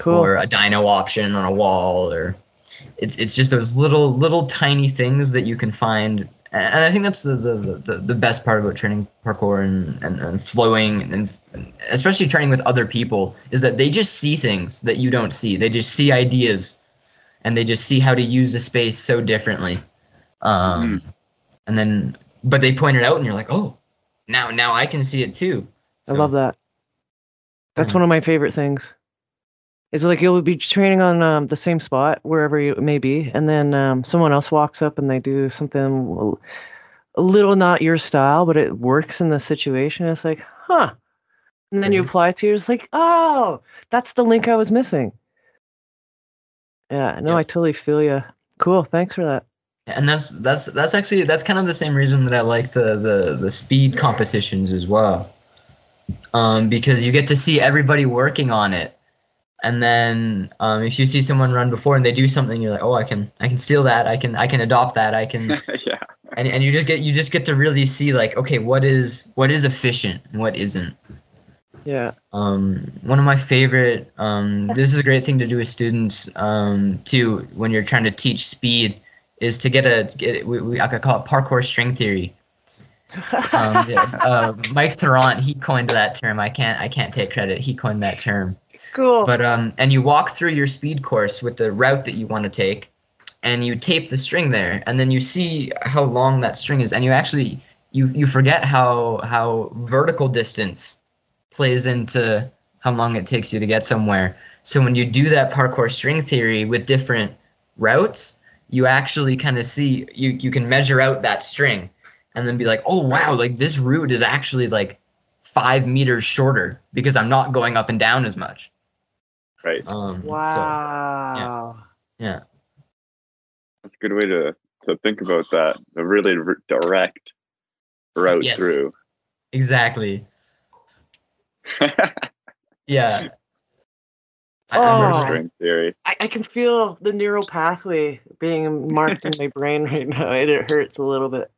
B: cool.
C: or a dyno option on a wall or it's it's just those little little tiny things that you can find and I think that's the the, the, the best part about training parkour and, and, and flowing and especially training with other people is that they just see things that you don't see. They just see ideas and they just see how to use a space so differently. Um, and then but they point it out and you're like, "Oh, now now I can see it too."
B: I love that. That's
C: Mm.
B: one of my favorite things. It's like you'll be training on um, the same spot wherever you may be, and then um, someone else walks up and they do something a little not your style, but it works in the situation. It's like, huh. And then you apply it to you. It's like, oh, that's the link I was missing. Yeah, no,
C: Yeah.
B: I totally feel you. Cool. Thanks for that.
C: And that's that's that's actually that's kind of the same reason that I like the the the speed competitions as well, um, because you get to see everybody working on it, and then um, if you see someone run before and they do something, you're like, oh, I can I can steal that, I can I can adopt that, I can,
D: yeah.
C: and and you just get you just get to really see like, okay, what is what is efficient and what isn't.
B: Yeah.
C: Um, one of my favorite. Um, this is a great thing to do with students um, too when you're trying to teach speed. Is to get a get, we, we I could call it parkour string theory. Um, yeah, uh, Mike Theron he coined that term. I can't I can't take credit. He coined that term.
B: cool.
C: But um, and you walk through your speed course with the route that you want to take, and you tape the string there, and then you see how long that string is, and you actually you you forget how how vertical distance plays into how long it takes you to get somewhere. So when you do that parkour string theory with different routes, you actually kind of see you you can measure out that string, and then be like, oh wow, like this route is actually like five meters shorter because I'm not going up and down as much.
D: Right.
C: Um, so,
B: wow.
C: yeah.
D: That's a good way to to think about that. A really r- direct route
C: Yes.
D: through.
C: exactly. Yeah. I-
B: Oh.
C: I'm
D: String theory.
B: I, I can feel the neural pathway being marked in my brain right now, and it hurts a little bit.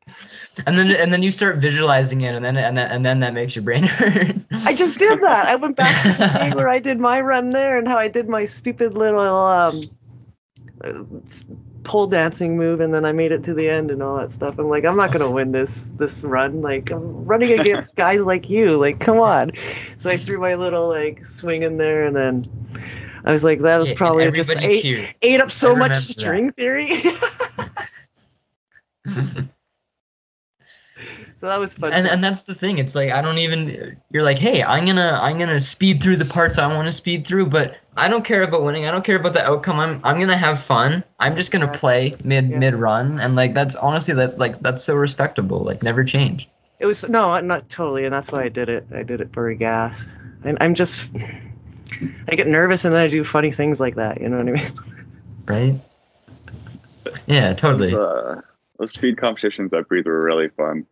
C: and then and then you start visualizing it, and then and then and then that makes your brain hurt.
B: I just did that. I went back to the day where I did my run there and how I did my stupid little um, uh, s- pole dancing move, and then I made it to the end and all that stuff. I'm like, I'm not gonna win this this run. Like I'm running against guys like you. Like, come on. So I threw my little like swing in there, and then I was like, that was
C: Yeah,
B: probably just ate, ate up so much
C: remember that.
B: string theory. so that was fun.
C: and and that's the thing. It's like I don't even. You're like, hey, I'm gonna I'm gonna speed through the parts I want to speed through, but I don't care about winning. I don't care about the outcome. I'm I'm gonna have fun. I'm just gonna play mid
B: Yeah.
C: mid run, and like that's honestly that's like that's so respectable. Like never change.
B: It was no, not totally, and that's why I did it. I did it for gas. And I'm just, I get nervous and then I do funny things like that. You know what I mean?
C: right? Yeah, totally.
D: Uh, those speed competitions at Breathe were really fun.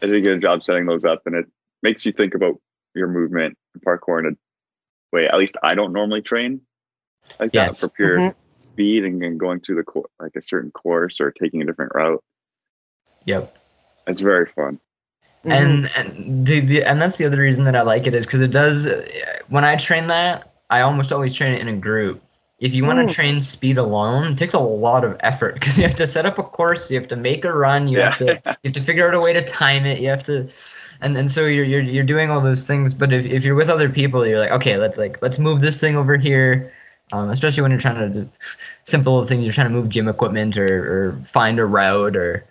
D: I did a good job setting those up, and it makes you think about your movement and parkour in a way. At least I don't normally train like
C: Yes.
D: that for pure
B: Mhm.
D: speed and, and going through the cour like a certain course or taking a different route.
C: Yep.
D: It's very fun.
B: Mhm.
C: and and the, the and that's the other reason that I like it is because it does. uh, When I train that, I almost always train it in a group. If you want
B: Mm.
C: to train speed alone, it takes a lot of effort because you have to set up a course, you have to make a run, you have to you have to figure out a way to time it, you have to, and and so you're you're you're doing all those things. But if, if you're with other people, you're like, okay, let's like let's move this thing over here. Um, especially when you're trying to do simple things, you're trying to move gym equipment or, or find a route or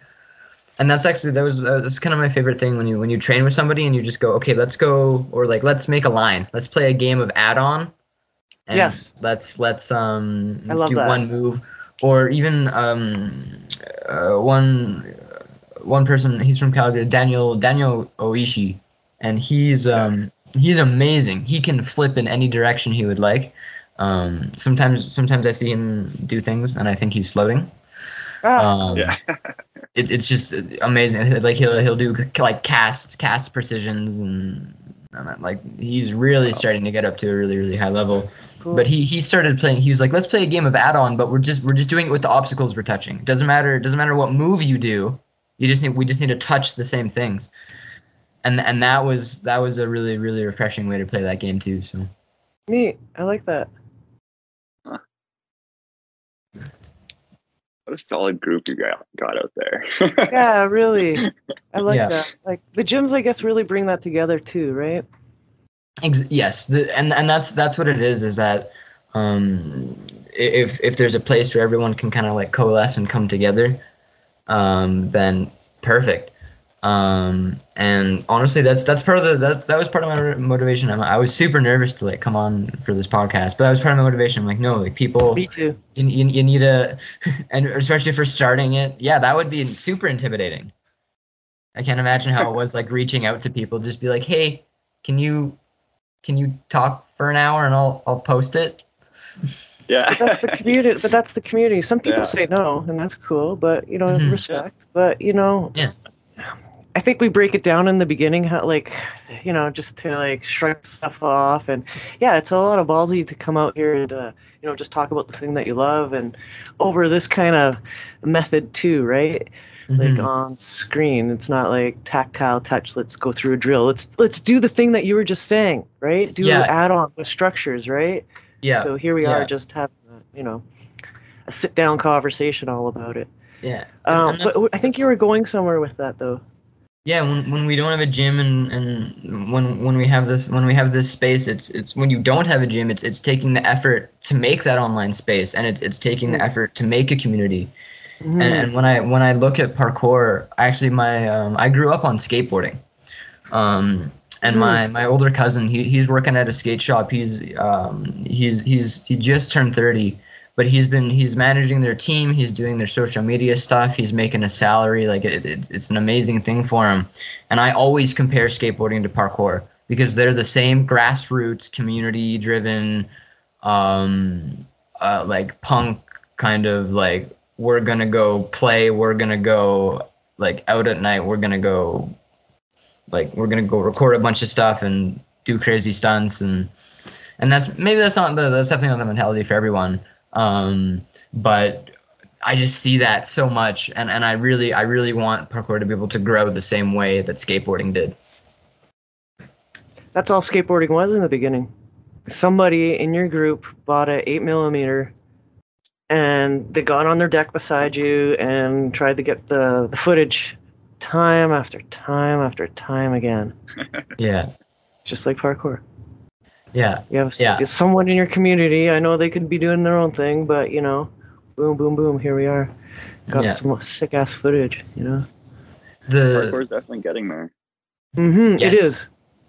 C: and that's actually that was that's kind of my favorite thing when you when you train with somebody and you just go okay let's go or like let's make a line let's play a game of add-on
B: Yes.
C: let's let's um let's do
B: that.
C: one move or even um uh, one one person he's from Calgary Daniel Daniel Oishi and he's um he's amazing he can flip in any direction he would like um sometimes sometimes I see him do things and I think he's floating
B: Ah,
C: um,
D: Yeah.
C: it, it's just amazing. Like he'll he'll do like cast cast precisions and, and like he's really starting to get up to a really really high level.
B: cool.
C: But he he started playing. He was like, let's play a game of add-on, but we're just we're just doing it with the obstacles we're touching. Doesn't matter doesn't matter what move you do. You just need we just need to touch the same things. And and that was that was a really really refreshing way to play that game too. So
B: neat. I like that.
D: What a solid group you got, got out there.
B: Yeah, really. I like
C: Yeah.
B: that. Like the gyms, I guess, really bring that together too, right?
C: Ex- yes, the, and and that's that's what it is. Is that um, if if there's a place where everyone can kind of like coalesce and come together, um, then perfect. Um, and honestly, that's that's part of the that that was part of my motivation. I'm, I was super nervous to like come on for this podcast, but that was part of my motivation. I'm like, no, like people,
B: Me too.
C: you, you, you need a, and especially for starting it, yeah, that would be super intimidating. I can't imagine how it was like reaching out to people, just be like, hey, can you, can you talk for an hour and I'll I'll post it.
D: yeah.
B: But that's the community. But that's the community. Some people
D: Yeah.
B: say no, and that's cool. But you know,
C: Mhm.
B: respect. But you know,
C: Yeah.
B: I think we break it down in the beginning, how like, you know, just to like shrug stuff off, and yeah, it's a lot of ballsy to come out here and uh, you know just talk about the thing that you love and over this kind of method too, right? Like
C: Mhm.
B: on screen, it's not like tactile touch. Let's go through a drill. Let's let's do the thing that you were just saying, right? Do
C: Yeah.
B: add-on with structures, right?
C: Yeah,
B: So here we
C: yeah.
B: are, just having a, you know a sit-down conversation all about it.
C: yeah.
B: Um, but I think you were going somewhere with that, though.
C: yeah when, when we don't have a gym and, and when when we have this when we have this space it's it's when you don't have a gym it's it's taking the effort to make that online space and it's it's taking the
B: Mm.
C: effort to make a community
B: Mhm.
C: and, and when I when I look at parkour, actually my um, I grew up on skateboarding, um, and my my older cousin he, he's working at a skate shop. He's um, he's he's he just turned thirty, but he's been he's managing their team. He's doing their social media stuff. He's making a salary. Like it, it, it's an amazing thing for him. And I always compare skateboarding to parkour because they're the same grassroots, community driven, um, uh, like punk kind of like we're gonna go play we're gonna go like out at night we're gonna go like we're gonna go record a bunch of stuff and do crazy stunts and and that's maybe that's not the that's definitely not the mentality for everyone um but i just see that so much and and i really i really want parkour to be able to grow the same way that skateboarding did
B: That's all skateboarding was in the beginning. Somebody in your group bought a eight millimeter, and they got on their deck beside you and tried to get the, the footage, time after time after time again,
C: yeah
B: just like parkour.
C: yeah
B: You have
C: Yeah.
B: someone in your community. I know they could be doing their own thing, but you know, boom, boom, boom. Here we are. Got
C: Yeah.
B: some sick ass footage. You know.
C: the
D: Parkour's definitely getting there.
B: Mm-hmm. It
C: Yes.
B: is.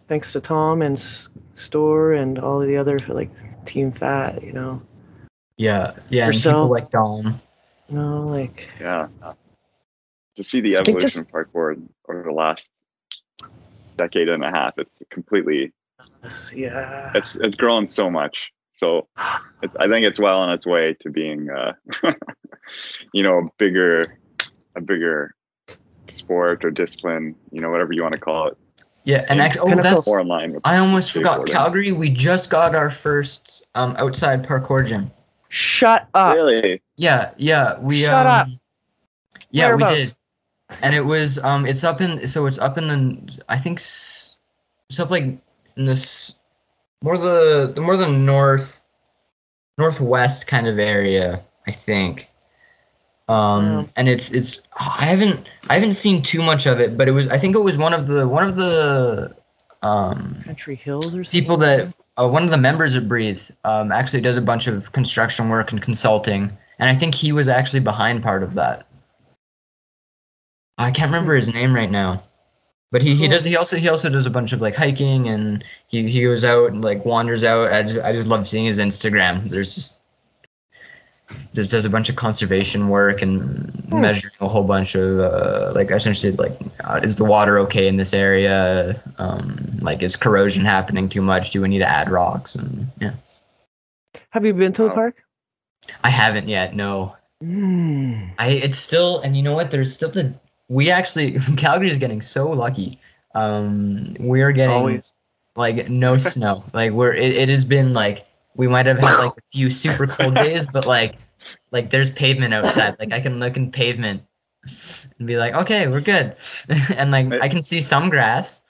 B: Thanks to Tom and S- Storror and all of the other like Team Fat. You know.
C: yeah yeah and people like dom
B: You know, like
D: Yeah. To see the
B: I think
D: evolution of parkour over the last decade and a half. It's completely
B: Yeah.
D: it's it's grown so much. So it's I think it's well on its way to being uh you know a bigger a bigger sport or discipline, you know, whatever you want to call it.
C: Yeah, and
D: Yeah,
C: actually, oh, that's
D: More in line with
C: I almost forgot. Calgary, we just got our first um outside parkour gym.
B: Shut up.
D: really
C: Yeah, yeah, we
B: Shut
C: um,
B: up.
C: Yeah, we
B: Whereabouts?
C: did. And it was um it's up in so it's up in the I think it's up like in this more the the more the north northwest kind of area, I think. Um
B: Sounds-
C: and it's it's I haven't I haven't seen too much of it, but it was I think it was one of the one of the um
B: Country Hills or something.
C: people that uh, one of the members of Breathe um, actually does a bunch of construction work and consulting, and I think he was actually behind part of that. I can't remember his name right now, but he, he does he also he also does a bunch of like hiking and he, he goes out and like wanders out. I just I just love seeing his Instagram. There's just just does a bunch of conservation work and
B: Hmm.
C: measuring a whole bunch of uh, like essentially like uh, is the water okay in this area? Um, like is corrosion happening too much? Do we need to add rocks? And yeah,
B: Have you been to the park?
C: I haven't yet. No,
B: Mm.
C: I it's still and you know what? There's still the we actually Calgary is getting so lucky. Um, we're getting
B: Always.
C: like no snow. Like we're it, it has been like we might have had like a few super cold days, but like like there's pavement outside. Like I can look in pavement and be like, okay, we're good. and like I can see some grass.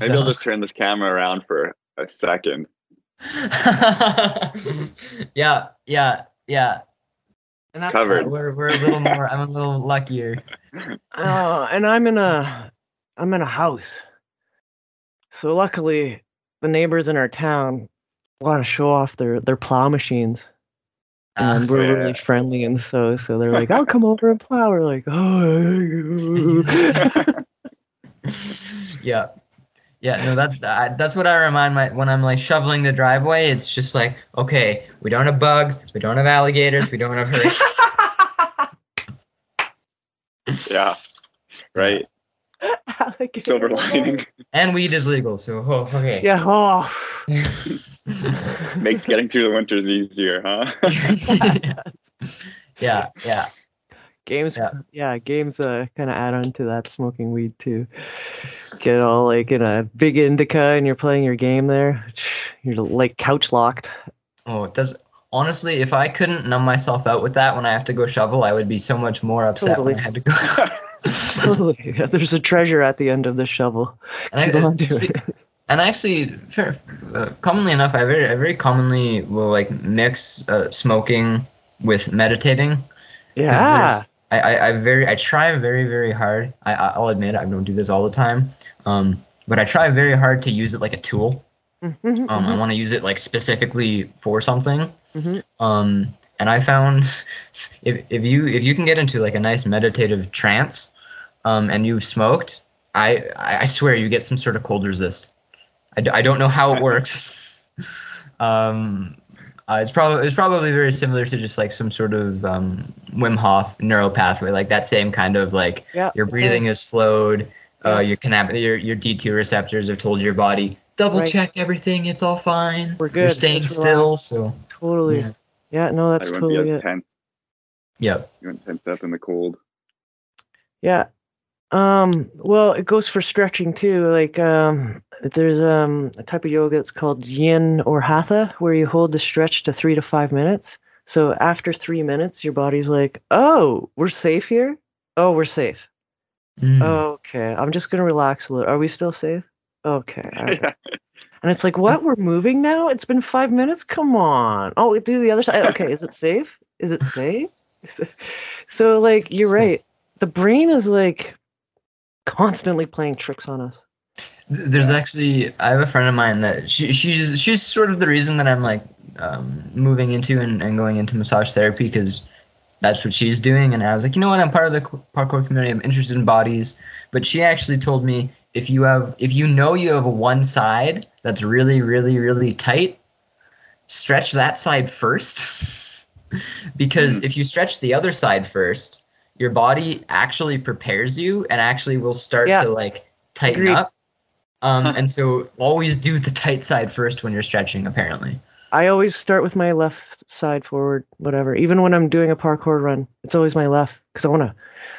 D: maybe I'll just turn this camera around for a second.
C: yeah, yeah, yeah. And that's
D: Covered.
C: we're we're a little more I'm a little luckier.
B: Oh, and I'm in a I'm in a house. So luckily the neighbors in our town want to show off their their plow machines. And
C: Uh,
B: we're
D: Yeah.
B: really friendly and so so they're like, I'll come over and plow. We're like, oh
C: yeah yeah no that I, that's what i remind my when i'm like shoveling the driveway it's just like okay we don't have bugs we don't have alligators we don't have hurricanes
D: Yeah. Right.
B: Alligator.
D: Silver lining
C: and weed is legal so oh, okay
B: Yeah, oh.
D: makes getting through the winters easier, huh?
C: yeah yeah
B: games
C: Yeah.
B: yeah, games uh kind of add on to that smoking weed too get all like in a big indica and you're playing your game there you're like couch locked
C: oh it does honestly if i couldn't numb myself out with that when i have to go shovel i would be so much more upset when i had to go
B: totally yeah, there's a treasure at the end of the shovel
C: and
B: Keep
C: I,
B: on doing it.
C: and actually fair, uh, commonly enough i very i very commonly will like mix uh, smoking with meditating.
B: yeah
C: I, I, I very I try very very hard. I I- I'll admit I don't do this all the time. Um, but I try very hard to use it like a tool.
B: Mhm,
C: Um, I
B: mhm,
C: want to use it like specifically for something.
B: mhm.
C: Um, and I found if if you if you can get into like a nice meditative trance, um, and you've smoked, I I I swear you get some sort of cold resist. I, d- I don't know how it works. um, uh, it's probably it's probably very similar to just like some sort of um, Wim Hof neural pathway, like that same kind of like
B: yeah
C: your breathing
B: is.
C: is slowed. Uh, your canab- your your D2 receptors have told your body double
B: Right.
C: check everything. It's all fine.
B: We're good.
C: You're staying
B: just
C: still. So
B: totally
C: yeah.
B: yeah no that's
D: wouldn't
B: totally
D: be
B: it
D: tense.
C: Yep.
D: You wouldn't tense up in the cold.
B: Yeah. Um, well, it goes for stretching too. Like, um, there's um a type of yoga that's called yin or hatha, where you hold the stretch to three to five minutes. So after three minutes, your body's like, "Oh, we're safe here. Oh, we're safe.
C: Mm.
B: Okay, I'm just gonna relax a little. Are we still safe? Okay. all right."
D: Yeah.
B: And it's like, what? We're moving now? It's been five minutes? Come on. Oh, do the other side. Okay, is it safe? Is it safe? So, like, you're right. The brain is like constantly playing tricks on us.
C: There's actually I have a friend of mine that she she's she's sort of the reason that I'm like um, moving into and, and going into massage therapy because that's what she's doing. And I was like you know what? I'm part of the parkour community. I'm interested in bodies. But she actually told me if you have if you know you have one side that's really really really tight stretch that side first. Because
D: Mm.
C: if you stretch the other side first your body actually prepares you and actually will start
B: Yeah.
C: to like tighten
B: Agreed.
C: up. Um,
D: Huh.
C: and so always do the tight side first when you're stretching. Apparently.
B: I always start with my left side forward, whatever. Even when I'm doing a parkour run, it's always my left because I want to,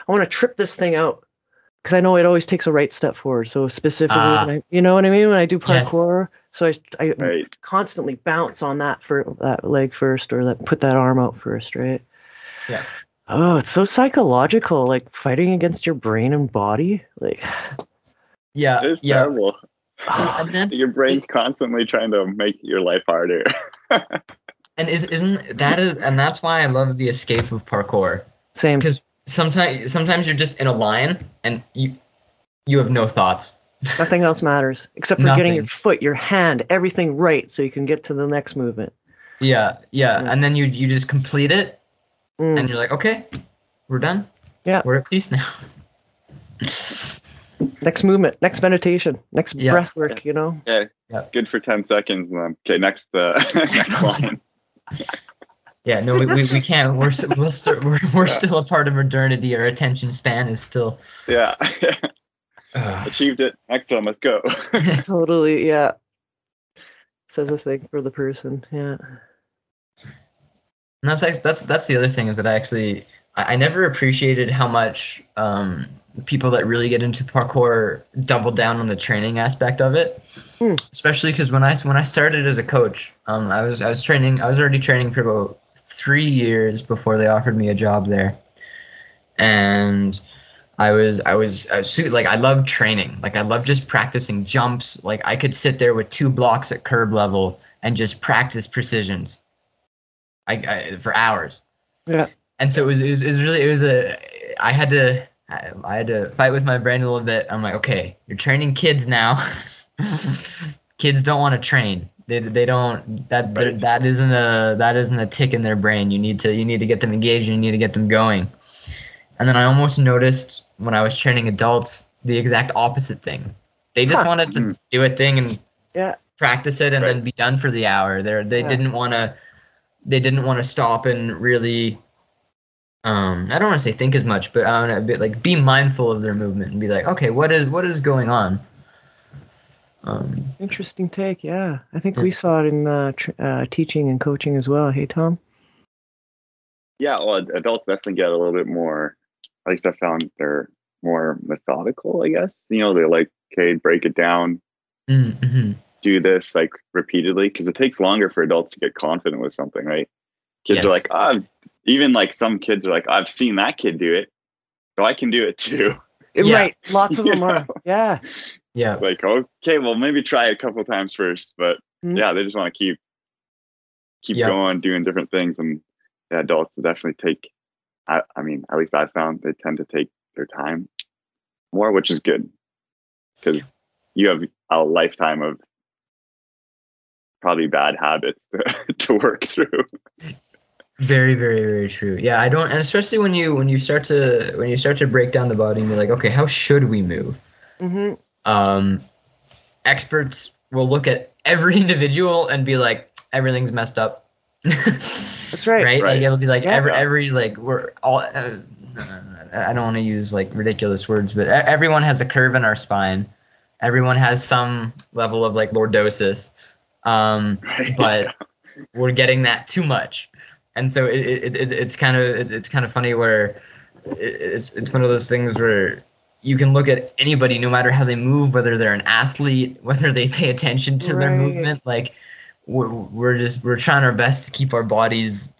B: I want to trip this thing out because I know it always takes a right step forward. So specifically, when I, you know what I mean when I do
C: Yes.
B: parkour, so I, I
D: Right.
B: constantly bounce on that for that leg first or that put that arm out first, right?
C: Yeah.
B: Oh, it's so psychological, like fighting against your brain and body. Like,
C: Yeah.
D: It's
C: yeah.
D: terrible.
C: And that's
D: Your brain's constantly trying to make your life harder.
C: and is isn't that is and that's why I love the escape of parkour.
B: same.
C: because sometimes sometimes you're just in a line and you you have no thoughts
B: Nothing else matters except for getting your foot, your hand, everything right so you can get to the next movement.
C: yeah yeah
B: Yeah.
C: and then you you just complete it
B: Mm.
C: and you're like okay we're done
B: Yeah.
C: we're at peace now
B: next movement, next meditation, next
C: Yeah.
B: breath work, you know? Yeah.
D: Good for ten seconds, then okay, next uh, next line.
C: yeah no we, we, we can't we're we're, st- we're, we're still a part of modernity our attention span is still
D: Yeah, achieved it. Next one, let's go.
B: Totally, yeah. Says a thing for the person, yeah.
C: And that's that's that's the other thing is that I actually I, I never appreciated how much um, people that really get into parkour double down on the training aspect of it.
B: Hmm.
C: Especially because when I when I started as a coach, um, I was I was training I was already training for about three years before they offered me a job there, and I was I was, I was like I love training like I love just practicing jumps like I could sit there with two blocks at curb level and just practice precisions I, I for hours.
B: Yeah.
C: And so it was, it was, it was really, it was a, I had to, I, I had to fight with my brain a little bit. I'm like, okay, you're training kids now. kids don't want to train. They, they don't, that,
D: Right.
C: that isn't a, that isn't a tick in their brain. You need to, you need to get them engaged. And you need to get them going. And then I almost noticed when I was training adults, the exact opposite thing. They just
B: Huh.
C: wanted to
D: Mm.
C: do a thing and
B: Yeah.
C: practice it and
D: Right.
C: then be done for the hour. They they
B: Yeah.
C: didn't want to they didn't want to stop and really um I don't want to say think as much, but I want to be like be mindful of their movement and be like, okay, what is what is going on? Um,
B: Interesting take, yeah. I think
C: Yeah.
B: we saw it in uh, tr- uh, teaching and coaching as well. Hey, Tom?
D: yeah, well, adults definitely get a little bit more. At least I found they're more methodical. I guess you know they're like, okay, break it down,
C: mm, mhm.
D: Do this like repeatedly because it takes longer for adults to get confident with something, right? Kids
C: Yes.
D: are like, oh, I've-" even like some kids are like, I've seen that kid do it, so I can do it too.
C: Yeah.
B: Right, lots of
D: You
B: them are.
D: know?
B: Yeah.
C: Yeah,
D: like, okay, well, maybe try it a couple times first, but
B: Mhm.
D: yeah, they just want to keep keep
C: Yeah.
D: going, doing different things, and the adults definitely take. I, I mean, at least I found they tend to take their time more, which is good because you have a lifetime of probably bad habits to, to work through.
C: very very very true. Yeah, I don't, and especially when you when you start to when you start to break down the body and be like, okay, how should we move?
B: hmm
C: um, experts will look at every individual and be like, everything's messed up. That's
B: right.
C: Right? Like it'll be like
B: Yeah.
C: every every like we're all. Uh, I don't want to use like ridiculous words, but everyone has a curve in our spine. Everyone has some level of like lordosis, um,
D: Right?
C: but we're getting that too much, and so it, it, it it's kind of it, it's kind of funny where it, it's it's one of those things where you can look at anybody no matter how they move whether they're an athlete whether they pay attention to their movement like we're, we're just we're trying our best to keep our bodies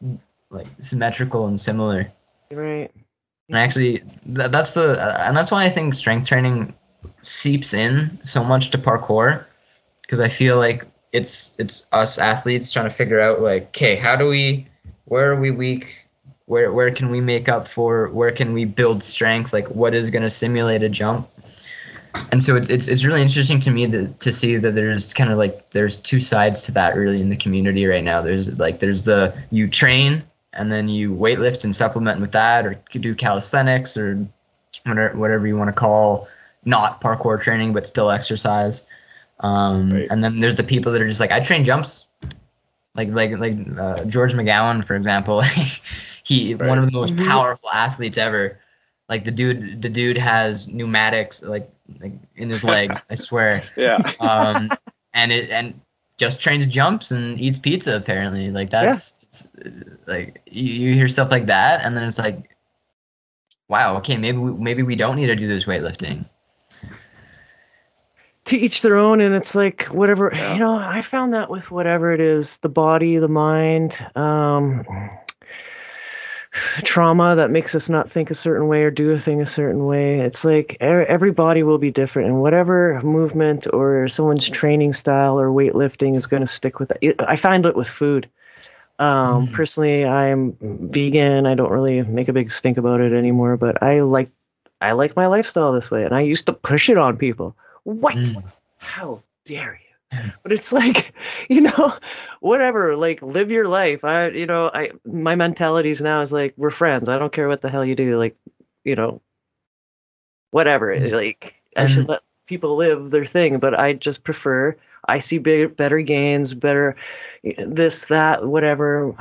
C: like symmetrical and similar
B: Right.
C: and actually th- that's the uh, and that's why i think strength training seeps in so much to parkour because i feel like it's it's us athletes trying to figure out like okay how do we where are we weak? Where where can we make up for? Where can we build strength? Like what is going to simulate a jump? And so it's, it's it's really interesting to me that, to see that there's kind of like there's two sides to that really in the community right now. There's like there's the you train and then you weightlift and supplement with that or do calisthenics or whatever, whatever you want to call not parkour training but still exercise um,
D: Right.
C: and then there's the people that are just like i train jumps like like like uh, george mcgowan for example he
D: Right.
C: one of the most
B: Mhm.
C: powerful athletes ever. Like the dude, the dude has pneumatics like like in his legs. I swear.
D: Yeah.
C: Um, and it and just trains jumps and eats pizza apparently. Like that's it's, uh, like you, you hear stuff like that, and then it's like, wow, okay, maybe we, maybe we don't need to do this weightlifting.
B: To each their own and it's like whatever
D: Yeah.
B: you know i found that with whatever it is the body the mind um trauma that makes us not think a certain way or do a thing a certain way it's like e- every body will be different and whatever movement or someone's training style or weightlifting is going to stick with it i find it with food um
C: Mhm.
B: personally i'm vegan i don't really make a big stink about it anymore but i like i like my lifestyle this way and i used to push it on people what?
C: Mm.
B: how dare you? But it's like you know whatever like live your life. I you know i my mentalities now is like we're friends. I don't care what the hell you do like you know whatever
C: Mm.
B: like i should let people live their thing but i just prefer i see big, better gains better this that whatever.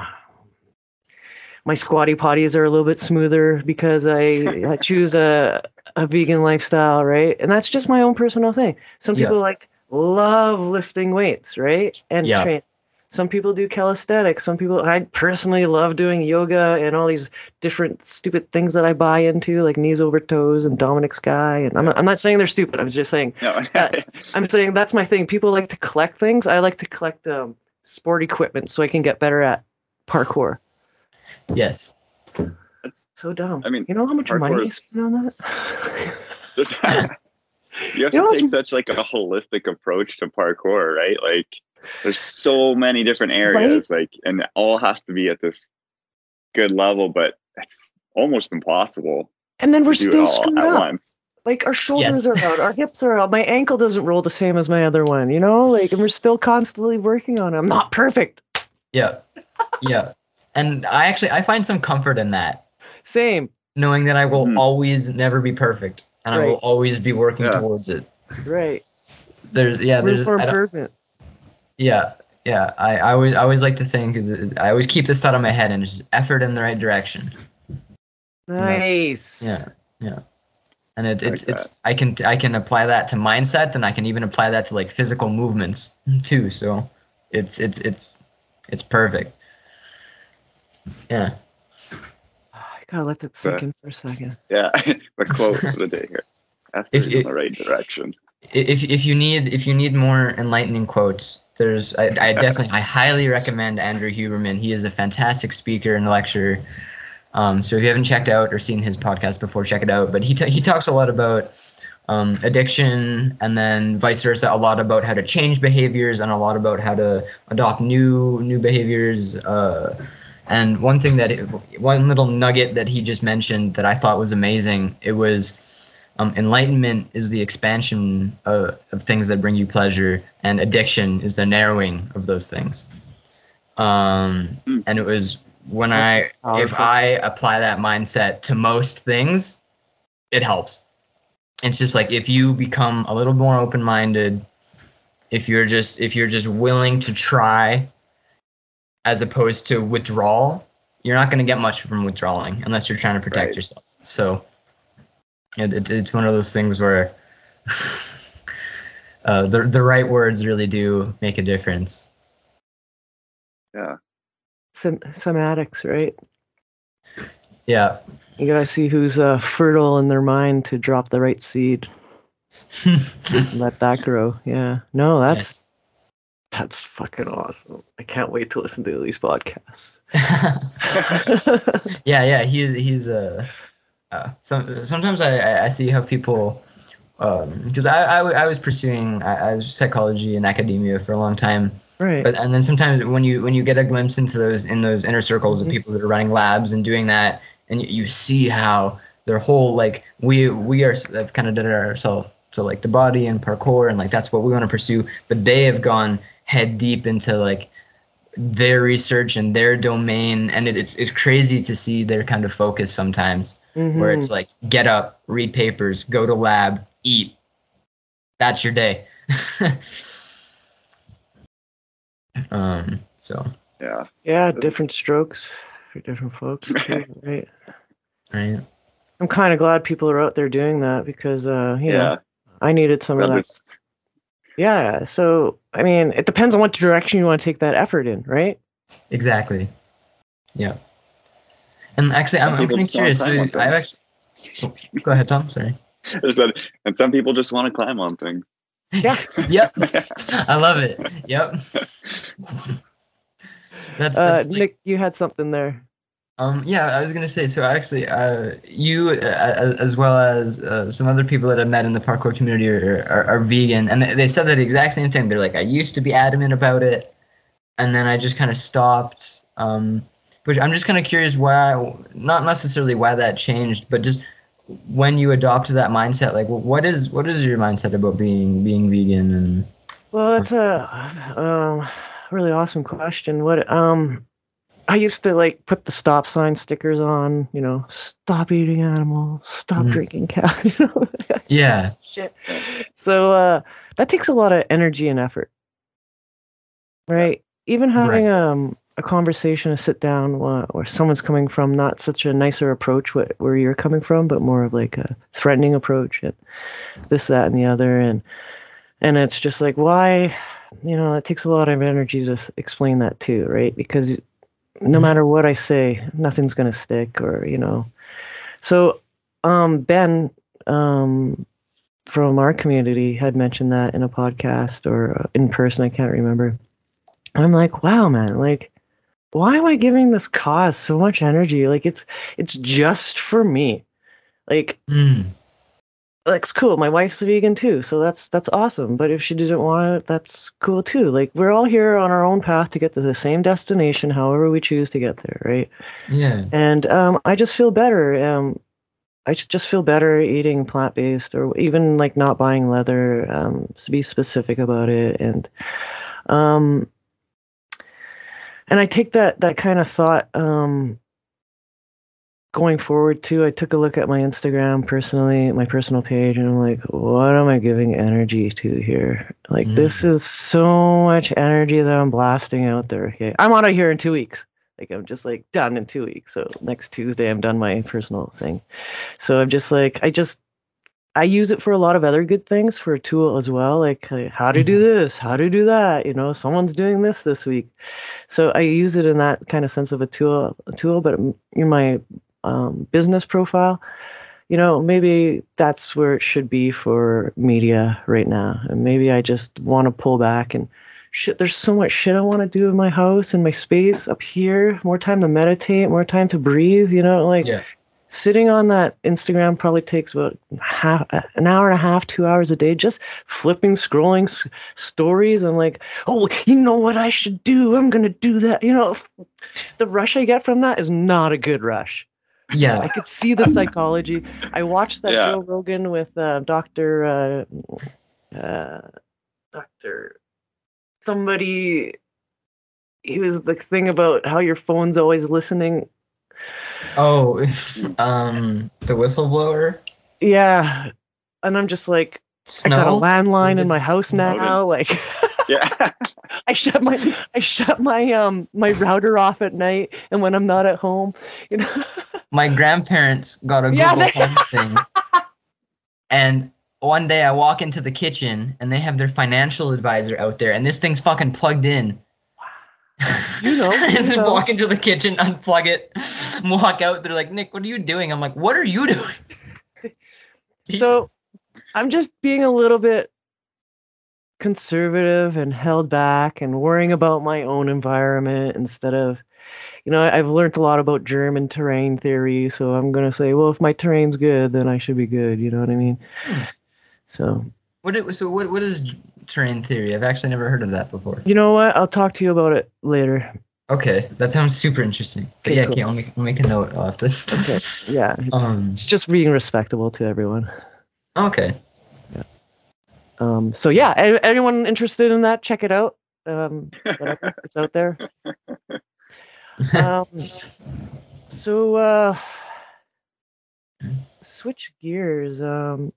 B: My squatty potties are a little bit smoother because i, I choose a a vegan lifestyle, right? And that's just my own personal thing. Some
C: Yeah.
B: people like love lifting weights, right? And
C: Yeah.
B: train. Some people do calisthenics. Some people I personally love doing yoga and all these different stupid things that I buy into, like knees over toes and Dominic's guy. And I'm not, I'm not saying they're stupid. I'm just saying
D: No.
B: That- I'm saying that's my thing. People like to collect things. I like to collect um, sport equipment so I can get better at parkour.
C: Yes.
D: It's,
B: So dumb.
D: I mean,
B: you know how much money
D: parkour
B: I
D: is-
B: spend on that?
D: you have
B: You know,
D: to take such like a holistic approach to parkour, right? Like there's so many different areas, like and it all has to be at this good level, but it's almost impossible
B: and then we're
D: to do it
B: still
D: all
B: screwed up.
D: once.
B: Like our shoulders
C: Yes.
B: are out, our hips are out. My ankle doesn't roll the same as my other one, you know? Like, and we're still constantly working on it. I'm not perfect.
C: Yeah. Yeah. And I actually I find some comfort in that,
B: Same.
C: knowing that I will
D: Mhm.
C: always never be perfect and I will always be working
D: Yeah.
C: towards it.
B: Right.
C: There's yeah,
B: Room
C: there's
B: for
C: I don't-
B: improvement.
C: yeah. Yeah, I, I always I always like to think I always keep this thought in my head and just effort in the right direction.
B: Nice.
C: Yeah, yeah. And it, it's
D: Like
C: it's I can I can apply that to mindset and I can even apply that to like physical movements too. So it's it's it's it's perfect. Yeah.
B: I gotta let that sink
D: But-
B: in for a second.
D: Yeah, the quote of the day here. Effort
C: If
D: in the right direction.
C: If if you need if you need more enlightening quotes, there's I, I definitely I highly recommend Andrew Huberman. He is a fantastic speaker and lecturer. Um, so if you haven't checked out or seen his podcast before, check it out. But he ta he talks a lot about um, addiction and then vice versa. A lot about how to change behaviors and a lot about how to adopt new new behaviors. Uh, and one thing that one little nugget that he just mentioned that I thought was amazing. It was um, enlightenment is the expansion of, of things that bring you pleasure, and addiction is the narrowing of those things. Um,
D: Mm.
C: and it was when I, if I apply that mindset to most things, it helps. It's just like if you become a little more open-minded, if you're just if you're just willing to try, as opposed to withdrawal, you're not going to get much from withdrawing unless you're trying to protect
D: Right.
C: yourself. So it, it, it's one of those things where uh, the the right words really do make a difference.
D: Yeah.
B: Some some addicts, right?
C: Yeah.
B: You gotta see who's uh, fertile in their mind to drop the right seed. Let that grow. Yeah. No, that's that's fucking awesome. I can't wait to listen to these podcasts.
C: yeah, yeah, he's he's uh, uh some, sometimes I, I I see how people because I, I w- I was pursuing I, I was psychology and academia for a long time
B: right.
C: but and then sometimes when you when you get a glimpse into those in those inner circles
B: Mhm.
C: of people that are running labs and doing that and you, you see how their whole like we we are have kind of done it ourselves so like the body and parkour and like that's what we want to pursue but they have gone head deep into like their research and their domain and it, it's, it's crazy to see their kind of focus sometimes where
B: Mhm.
C: it's like get up read papers go to lab eat that's your day um so
B: yeah,
D: That's-
B: different strokes. for different folks too, right?
C: Right.
B: I'm kind of glad people are out there doing that because uh, you
D: yeah.
B: know, I needed some of that.
D: Others-
B: Yeah. So I mean, it depends on what direction you want to take that effort in, right?
C: Exactly. Yeah. And actually, I'm, I'm
D: people
C: kind of curious. So I've actually. Oh, go ahead, Tom. Sorry.
D: I said- and some people just want to climb on things.
B: Yeah.
C: Yep. I love it. Yep. that's,
B: Uh,
C: like-
B: Nick, you had something there.
C: Um, yeah, I was gonna say. So actually, uh, you uh, as, well as uh, some other people that I've met in the parkour community are, are, are vegan, and they, said that exact same thing. They're like, I used to be adamant about it, and then I just kind of stopped. Um, but I'm just kind of curious why, not necessarily why that changed, but just when you adopted that mindset. Like, what is what is your mindset about being being vegan and
B: Well, that's a um, really awesome question. What um, I used to like put the stop sign stickers on. You know, stop eating animals, stop
C: Mhm.
B: drinking cow. You know,
C: yeah,
B: shit. So uh, that takes a lot of energy and effort, right? Even having um a conversation, a sit down, where, where someone's coming from not such a nicer approach, what where you're coming from, but more of like a threatening approach, and this, that, and the other, and and it's just like why, you know, it takes a lot of energy to explain that too, right? Because no
C: Mhm.
B: matter what I say, nothing's gonna stick, or you know, so um Ben um from our community had mentioned that in a podcast or uh, in person. I can't remember. And I'm like, wow, man, like, why am I giving this cause so much energy? Like, it's it's just for me. Like,
C: mm,
B: it's cool. My wife's vegan too, so that's that's awesome. But if she doesn't want it, that's cool too. Like, we're all here on our own path to get to the same destination, however we choose to get there, right?
C: yeah,
B: and um, I just feel better. Um, I just just feel better eating plant based, or even like not buying leather. Um, to be specific about it, and um, and I take that that kind of thought um, going forward too. I took a look at my Instagram personally, my personal page, and I'm like, what am I giving energy to here? Like this is so much energy that I'm blasting out there. Okay, I'm out of here in two weeks. Like I'm just like done in two weeks. So next Tuesday I'm done my personal thing. So I'm just like I just I use it for a lot of other good things for a tool as well, like uh, how to do this, how to do that. You know, someone's doing this this week, so I use it in that kind of sense of a tool. A tool, but in my um, business profile, you know, maybe that's where it should be for media right now. And maybe I just want to pull back and shit. There's so much shit I want to do in my house and my space up here. More time to meditate, more time to breathe. You know, like
C: yeah,
B: sitting on that Instagram probably takes about half an hour and a half, two hours a day, just flipping, scrolling s- stories. I'm like, oh, you know what I should do? I'm gonna do that. You know, the rush I get from that is not a good rush. I could see the psychology. I watched that
D: Yeah.
B: Joe Rogan with uh, Doctor uh, uh, Doctor somebody. He was the thing about how your phone's always listening.
C: Oh, um, the whistleblower.
B: Yeah, and I'm just like, I got a landline in my house
D: Snowden.
B: now. Like,
D: Yeah.
B: I shut my I shut my um my router off at night, and when I'm not at home, you know.
C: My grandparents got a
B: Yeah,
C: Google
B: they-
C: Home thing, and one day I walk into the kitchen and they have their financial advisor out there, and this thing's fucking plugged in.
B: You know,
C: and then
B: know.
C: walk into the kitchen, unplug it, walk out. They're like, Nick, what are you doing? I'm like, what are you doing?
B: So- I'm just being a little bit conservative and held back and worrying about my own environment instead of you know I've learned a lot about German terrain theory so I'm going to say well if my terrain's good then I should be good you know what I mean
C: Hmm.
B: so
C: what? it- So what? What is terrain theory? I've actually never heard of that before.
B: you know what I'll talk to you about it later
C: Okay, that sounds super interesting. But
B: Okay,
C: yeah,
B: cool.
C: okay, I'll make, I'll make a note. Have to.
B: okay yeah it's,
C: Um.
B: it's just being respectable to everyone
C: Okay.
B: Um so yeah a- anyone interested in that check it out um whatever, it's out there um, so uh switch gears um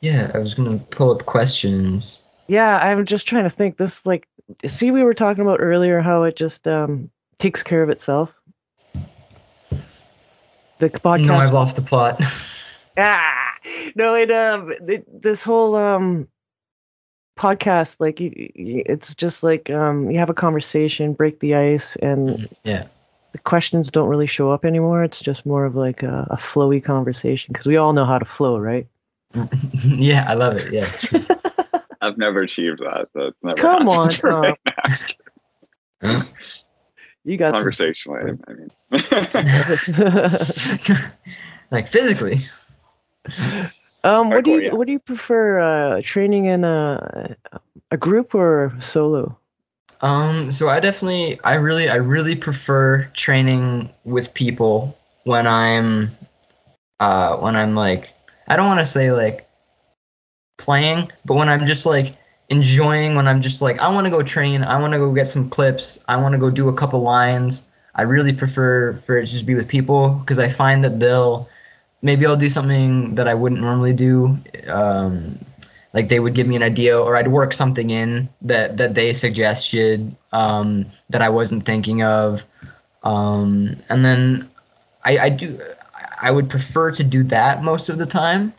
C: yeah, I was gonna pull up questions.
B: yeah i'm just trying to think this like see we were talking about earlier how it just um takes care of itself The podcast.
C: No, I've lost the plot.
B: Ah, no, it um, it, this whole um podcast, like you, you, it's just like um, you have a conversation, break the ice, and
C: yeah.
B: the questions don't really show up anymore. It's just more of like a, a flowy conversation because we all know how to flow, right?
C: yeah, I love it. Yeah.
D: I've never achieved that. So it's never
B: Come on,
D: happened for.
B: Tom. You got some-
D: Conversationally, I mean.
C: like physically.
B: Um, what do you
D: yeah.
B: what do you prefer? Uh, training in a a group or solo?
C: Um, so I definitely, I really, I really prefer training with people when I'm, uh, when I'm like, I don't want to say like playing, but when I'm just like enjoying, when I'm just like, I want to go train, I want to go get some clips, I want to go do a couple lines. I really prefer for it to just be with people because I find that they'll, maybe I'll do something that I wouldn't normally do. Um, like they would give me an idea or I'd work something in that that they suggested um, that I wasn't thinking of, um, and then I, I do I would prefer to do that most of the time.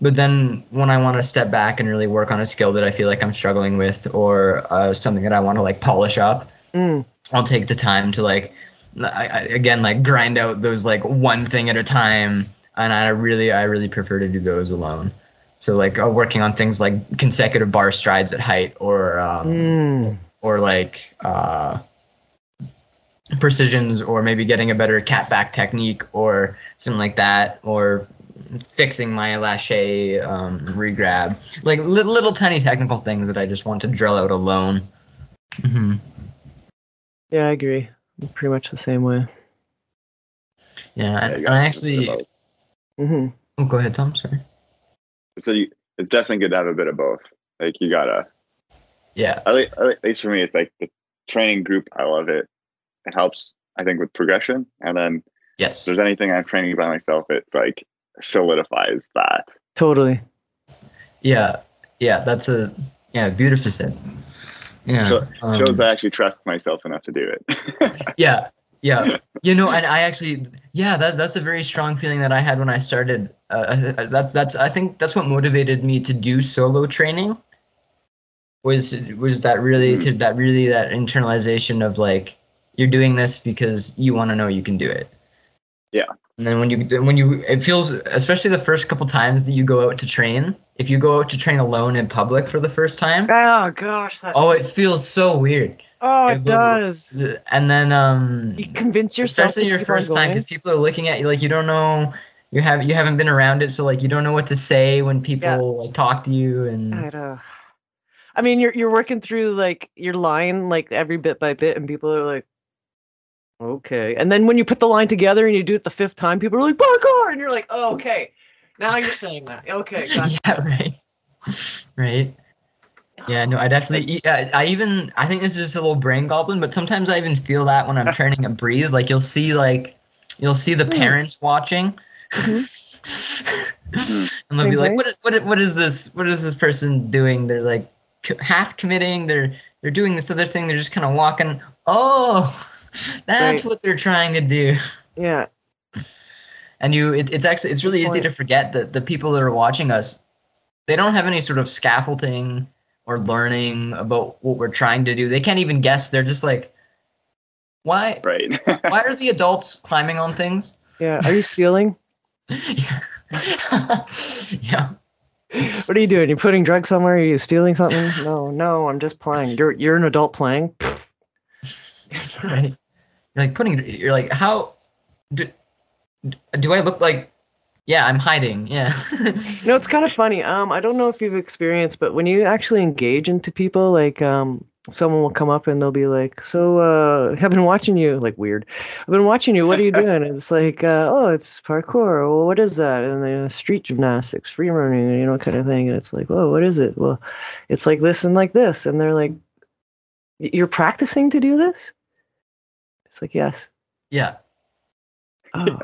C: But then when I want to step back and really work on a skill that I feel like I'm struggling with or uh, something that I want to like polish up,
B: Mm,
C: I'll take the time to like I, I, again like grind out those like one thing at a time and I really I really prefer to do those alone. So like uh, working on things like consecutive bar strides at height or um,
B: mm.
C: or like uh, precisions or maybe getting a better cat back technique or something like that or fixing my lache um, regrab like li- little tiny technical things that I just want to drill out alone. hmm
B: Yeah, I agree. I'm pretty much the same way.
C: Yeah, and, and I actually.
D: Consider both.
B: hmm
C: Oh, go ahead, Tom. Sorry.
D: So you, it's definitely good to have a bit of both. Like you gotta,
C: Yeah,
D: at least, at least for me, it's like the training group. I love it. It helps, I think, with progression. And then if
C: yes,
D: there's anything I'm training by myself, it's like solidifies that.
B: Totally.
C: yeah, yeah. That's a yeah, beautifully said. Yeah,
D: So,
C: um,
D: shows I actually trust myself enough to do it.
C: yeah, yeah. You know, and I actually, yeah, that that's a very strong feeling that I had when I started. Uh, uh, that that's I think that's what motivated me to do solo training. Was was that really to that really that internalization of like you're doing this because you want to know you can do it.
D: Yeah.
C: And then when you when you it feels especially the first couple times that you go out to train. If you go out to train alone in public for the first time,
B: Oh gosh, that.
C: oh, it feels so weird.
B: Oh,
C: it
B: it does.
C: And then um,
B: You convince yourself.
C: especially your first time because people are looking at you like you don't know you have you haven't been around it so like you don't know what to say when people like talk to you and
B: I know. I mean, you're you're working through like your line like every bit by bit, and people are like, okay. And then when you put the line together and you do it the fifth time, people are like parkour, and you're like, oh, okay. Now you're saying that. Okay, gotcha.
C: yeah right right yeah no i definitely yeah, uh, i even i think this is just a little brain goblin but sometimes i even feel that when i'm training at breathe like you'll see like you'll see the
B: Hmm.
C: parents watching mm-hmm. and they'll be like
B: mm-hmm.
C: what, what what is this what is this person doing they're like half committing they're they're doing this other thing they're just kind of walking oh that's
B: Right.
C: what they're trying to do
B: Yeah.
C: and you it, it's actually it's really easy to forget that the people that are watching us they don't have any sort of scaffolding or learning about what we're trying to do they can't even guess they're just like why
D: right.
C: why are the adults climbing on things
B: Yeah. Are you stealing?
C: yeah yeah
B: What are you doing? You're putting drugs somewhere? Are you stealing something? No, no. I'm just playing. You're you're an adult playing.
C: right you're like putting you're like how do, do i look like yeah i'm hiding yeah
B: No, it's kind of funny. Um, I don't know if you've experienced, but when you actually engage into people, like um, someone will come up and they'll be like, "So, uh, I've been watching you." Like weird. I've been watching you. What are you doing? And it's like, uh, "Oh, it's parkour." Well, what is that? And then street gymnastics, free running, you know, kind of thing. And it's like, "Whoa, what is it?" Well, it's like this and like this. And they're like, "You're practicing to do this?" It's like, "Yes."
C: yeah
B: Oh.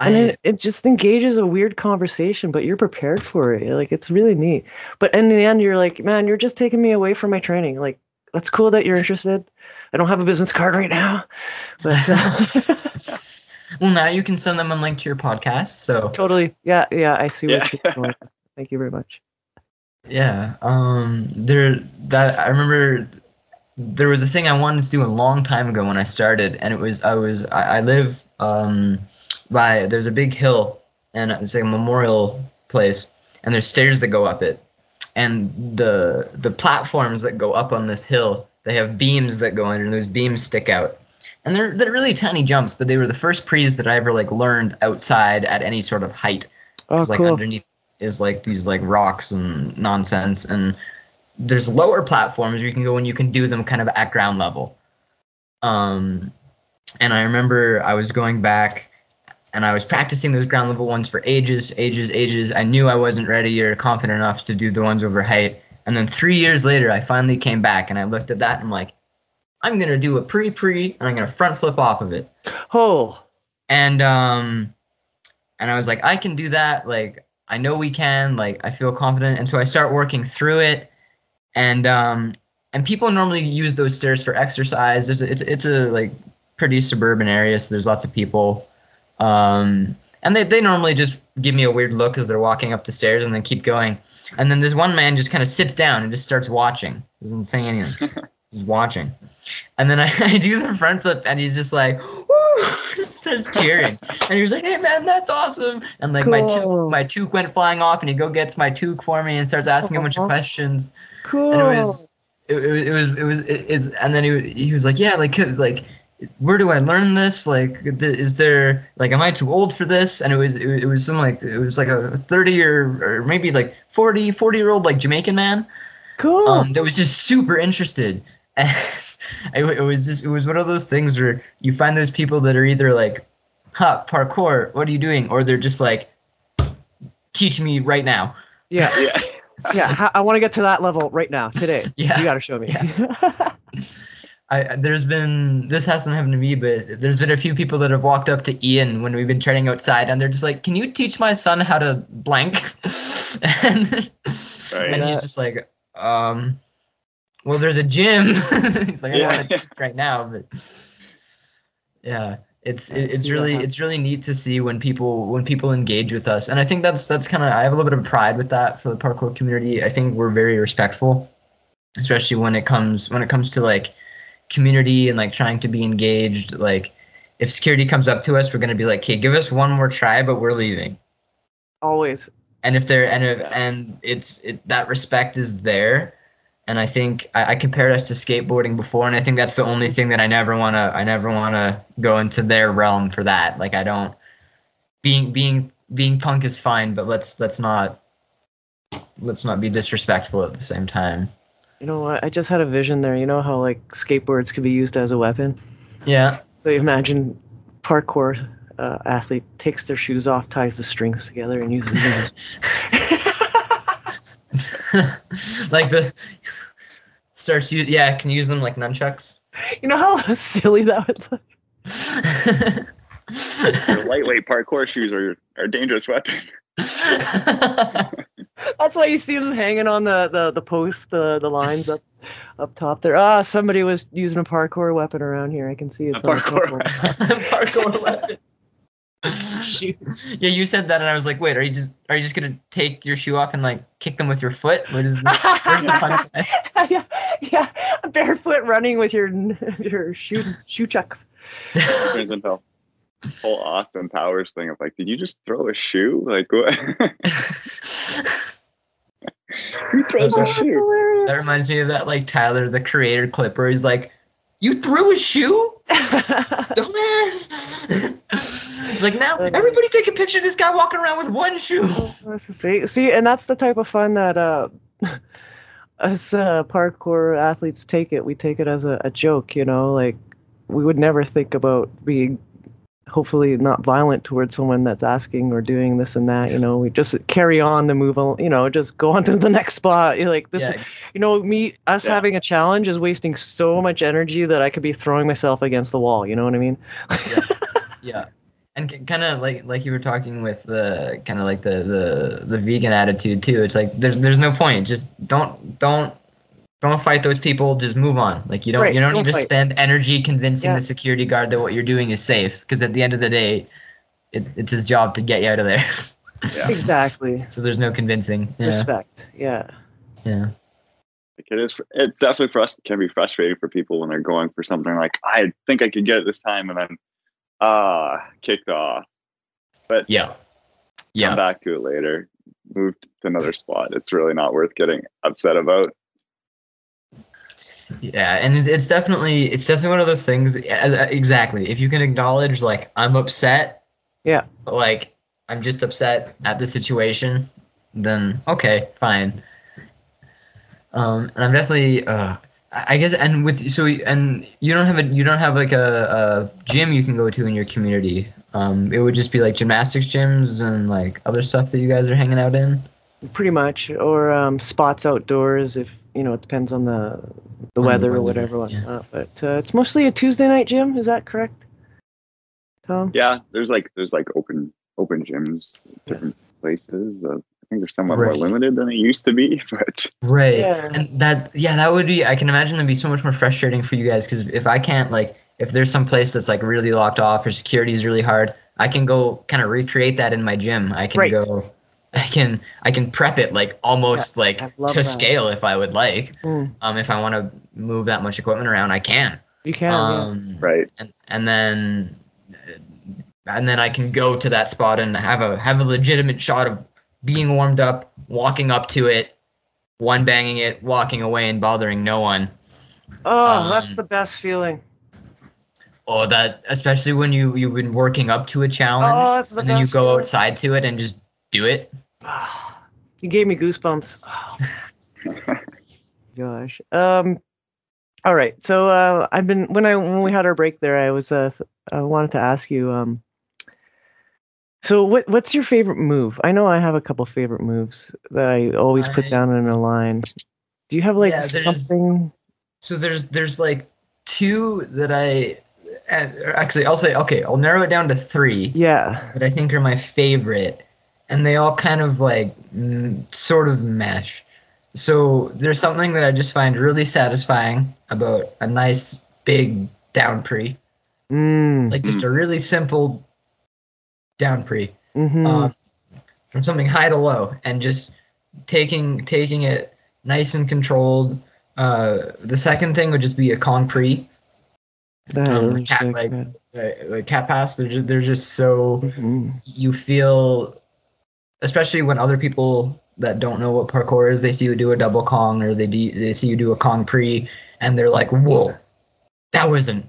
C: I,
B: and it, it just engages a weird conversation but you're prepared for it like it's really neat but in the end you're like man you're just taking me away from my training like that's cool that you're interested i don't have a business card right now but uh,
C: Well, now you can send them a link to your podcast. So
B: Totally. Yeah, yeah. I see
D: Yeah.
B: what you're going. Thank you very much.
C: yeah, um, there that I remember there was a thing I wanted to do a long time ago when I started, and it was I was I, I live um by there's a big hill and it's like a memorial place, and there's stairs that go up it, and the the platforms that go up on this hill they have beams that go under, and those beams stick out. And they're they're really tiny jumps, but they were the first prees that I ever like learned outside at any sort of height.
B: Oh,
C: like
B: cool.
C: underneath is like these like rocks and nonsense and there's lower platforms where you can go and you can do them kind of at ground level. Um and I remember I was going back and I was practicing those ground level ones for ages, ages, ages. I knew I wasn't ready or confident enough to do the ones over height. And then three years later, I finally came back and I looked at that and I'm like, I'm gonna do a pre pre and I'm gonna front flip off of it.
B: Oh,
C: and um and i was like i can do that. Like i know we can. Like i feel confident. And so i start working through it. And um and people normally use those stairs for exercise. It's a, it's it's a like pretty suburban area so there's lots of people um and they, they normally just give me a weird look as they're walking up the stairs and then keep going. And then this one man just kind of sits down and just starts watching. Doesn't say anything. Just watching. And then I, I do the front flip and he's just like Woo! starts cheering. And he was like hey man that's awesome. And like my toque my toque went flying off and he go gets my toque for me and starts asking a bunch of questions.
B: Cool.
C: and it was it, it, it was it was it, it's and then he, he was like yeah like like where do I learn this like is there like am I too old for this and it was it, it was some like it was like a 30 or, or maybe like 40 40 year old like Jamaican man
B: cool.
C: um, that was just super interested. And it, it was just it was one of those things where you find those people that are either like, "Ha, parkour, what are you doing?" or they're just like, "Teach me right now."
B: yeah,
D: Yeah.
B: yeah. I want to get to that level right now, today.
C: Yeah.
B: You got to show me.
C: I there's been this hasn't happened to me, but there's been a few people that have walked up to Ian when we've been training outside, and they're just like, "Can you teach my son how to blank?" and
D: Right.
C: and he's just like, um, well, there's a gym. he's like, I don't
D: Yeah.
C: want to teach right now, but yeah, it's it, it's really it's really neat to see when people when people engage with us, and I think that's that's kind of I have a little bit of pride with that for the parkour community. I think we're very respectful, especially when it comes when it comes to like community and like trying to be engaged. Like if security comes up to us, we're gonna be like, okay, give us one more try, but we're leaving
B: Always.
C: and if they're and if, and it's it, that respect is there and i think I, I compared us to skateboarding before and i think that's the only thing that i never want to i never want to go into their realm for that like i don't being being being punk is fine but let's let's not let's not be disrespectful at the same time
B: You know what? I just had a vision there. You know how like skateboards could be used as a weapon.
C: yeah
B: So you imagine parkour uh, athlete takes their shoes off, ties the strings together, and uses them.
C: like the starts you yeah can use them like nunchucks
B: you know how silly that would look.
D: Your lightweight parkour shoes are are a dangerous weapon.
B: That's why you see them hanging on the the the post, the the lines up up top there. Ah, somebody was using a parkour weapon around here. I can see it's
D: A parkour
B: top
C: parkour weapon. yeah, you said that, and I was like, "Wait, are you just are you just gonna take your shoe off and like kick them with your foot? What is the, where's the punchline?"
B: yeah, yeah, barefoot running with your your shoe shoe chucks.
D: Turns into whole Austin Powers thing of like, did you just throw a shoe? Like what? Who throws
B: Oh,
D: a shoe?
C: that reminds me of that like Tyler the Creator clip where he's like, "You threw a shoe, dumbass." He's like, now everybody take a picture of this guy walking around with one shoe.
B: See, see, and that's the type of fun that uh, us uh, parkour athletes take it. We take it as a, a joke, you know. Like we would never think about being, hopefully, not violent towards someone that's asking or doing this and that. You know, we just carry on the move. on- You know, just go on to the next spot. You're like this.
C: Yeah,
B: You know, me us
D: Yeah.
B: having a challenge is wasting so much energy that I could be throwing myself against the wall. You know what I mean?
C: yeah and kind of like like you were talking with the kind of like the, the the vegan attitude too it's like there's there's no point just don't don't don't fight those people. Just move on. Like you don't
B: Right,
C: you don't,
B: don't
C: need to
B: fight.
C: spend energy convincing
B: Yeah.
C: the security guard that what you're doing is safe. Because at the end of the day, it, it's his job to get you out of there.
D: Yeah.
B: Exactly.
C: so there's no convincing. Yeah.
B: Respect. Yeah.
C: Yeah.
D: Like it is. It's definitely for us. Can be frustrating for people when they're going for something like I think I could get it this time, and then ah, kicked off. But
C: Yeah.
D: yeah come
C: Yeah.
D: back to it later. Move to another spot. It's really not worth getting upset about.
C: Yeah, and it's- it's definitely it's definitely one of those things. Exactly. If you can acknowledge like I'm upset.
B: Yeah.
C: Like I'm just upset at the situation, then okay, fine. Um, and I'm definitely uh, I I guess and with so and you don't have a you don't have like a, a gym you can go to in your community. Um, it would just be like gymnastics gyms and like other stuff that you guys are hanging out in.
B: Pretty much, or um, spots outdoors if you know it depends on the the
C: the
B: weather or
C: weather,
B: whatever.
C: yeah.
B: whatnot. But uh, it's mostly a Tuesday night gym. Is that correct, Tom?
D: Yeah, there's like there's like open open gyms, different places. Uh, I think they're somewhat more limited than they used to be, but
C: Right.
B: Yeah.
C: And that yeah, that would be I can imagine that'd be so much more frustrating for you guys because if I can't like if there's some place that's like really locked off or security is really hard, I can go kind of recreate that in my gym. I can
B: Right.
C: go I can I can prep it like almost
B: I
C: like to
B: that.
C: scale if I would like.
B: Mm,
C: Um if I want to move that much equipment around, I can.
B: you can.
C: um
D: right.
C: and and then and then I can go to that spot and have a have a legitimate shot of being warmed up, walking up to it, one banging it, walking away and bothering no one.
B: yeah. Oh, that's
C: um,
B: the best feeling.
C: Oh, that especially when you you've been working up to a challenge
B: Oh, that's the
C: and then you go
B: feeling.
C: outside to it and just do it.
B: You gave me goosebumps. Gosh. Um. All right. So uh, I've been when I when we had our break there, I was uh I wanted to ask you um. So what what's your favorite move? I know I have a couple favorite moves that I always put down in a line. Do you have like
C: Yeah,
B: something?
C: So there's there's like two that I uh, actually I'll say okay, I'll narrow it down to 3.
B: Yeah.
C: that I think are my favorite, and they all kind of like mm, sort of mesh. So there's something that I just find really satisfying about a nice big down pre,
B: Mm.
C: like just a really simple down pre
B: hmm
C: um, from something high to low, and just taking taking it nice and controlled. Uh, the second thing would just be a Kong pre, um, cat
B: man.
C: uh, like cat pass. They're just, they're just so
B: Mhm.
C: you feel especially when other people that don't know what parkour is they see you do a double kong or they do, they see you do a kong pre and they're like whoa that wasn't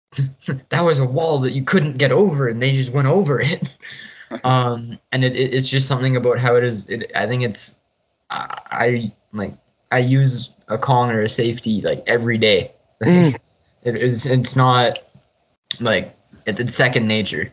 C: that was a wall that you couldn't get over and they just went over it um and it, it, it's just something about how it is it, i think it's I, I like i use a kong or a safety like every day.
B: Mm.
C: it is it's not like it's second nature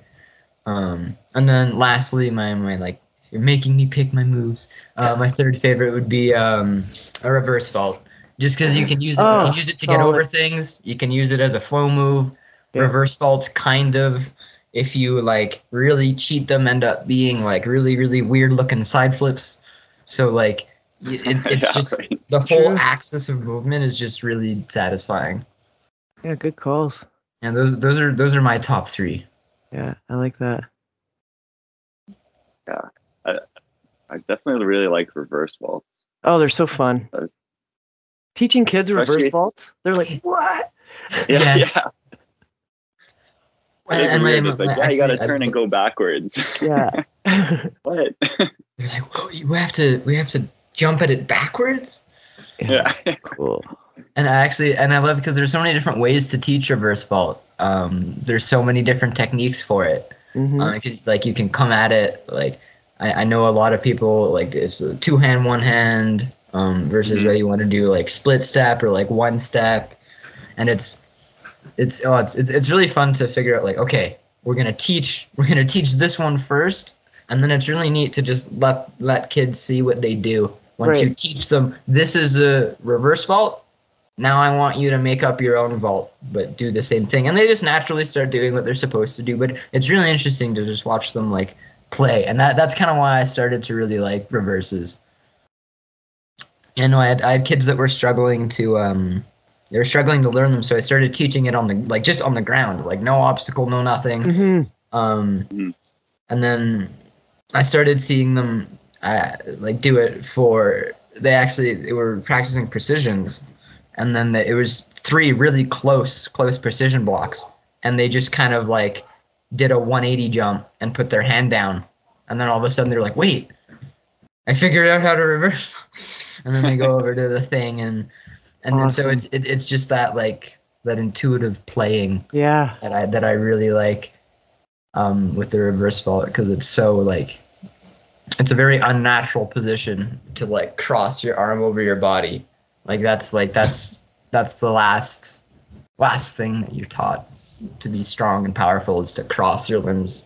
C: um and then lastly my my like you're making me pick my moves uh my third favorite would be um a reverse vault just because you can use it you
B: Oh,
C: can use it to get over things you can use it as a flow move
B: Yeah.
C: reverse vaults kind of if you like really cheat them end up being like really really weird looking side flips so like it, it's
D: Yeah,
C: just
D: right.
C: the whole
B: True.
C: axis of movement is just really satisfying
B: Yeah. Good calls.
C: and those those are those are my top three
B: Yeah, I like that.
D: I definitely really like reverse vaults.
B: Oh, they're so fun.
D: Uh,
B: Teaching kids reverse
D: especially-
B: vaults, they're like, what?
D: Yeah,
C: Yes.
D: yeah.
C: And-
D: It's
C: and my- my-
D: like, yeah, you got to
C: actually, I-
D: turn and go backwards.
B: Yeah.
D: what?
C: They're like, Whoa, we have to we have to jump at it backwards.
D: yeah.
B: Cool.
C: And I actually and I love because there's so many different ways to teach reverse vault. Um, there's so many different techniques for it. because like you can come at it like I, I know a lot of people like this two hand one hand um, versus
D: Mhm.
C: whether you want to do like split step or like one step and it's it's oh it's, it's it's really fun to figure out like okay we're gonna teach we're gonna teach this one first and then it's really neat to just let let kids see what they do once you teach them this is a reverse vault now I want you to make up your own vault, but do the same thing. And they just naturally start doing what they're supposed to do. But it's really interesting to just watch them like play. And that that's kind of why I started to really like reverses. I know I had I had kids that were struggling to um they were struggling to learn them, so I started teaching it on the like just on the ground, like no obstacle, no nothing.
B: hmm
C: Um,
D: Mhm.
C: and then I started seeing them uh, like do it for they actually they were practicing precisions, and then the, it was three really close close precision blocks, and they just kind of like did a 180 jump and put their hand down, and then all of a sudden they're like, wait, I figured out how to reverse, and then they go over to the thing and and then so it's it, it's just that like that intuitive playing
B: Yeah.
C: that I that I really like um, with the reverse vault because it's so like it's a very unnatural position to like cross your arm over your body. Like that's like that's that's the last last thing that you're taught to be strong and powerful is to cross your limbs.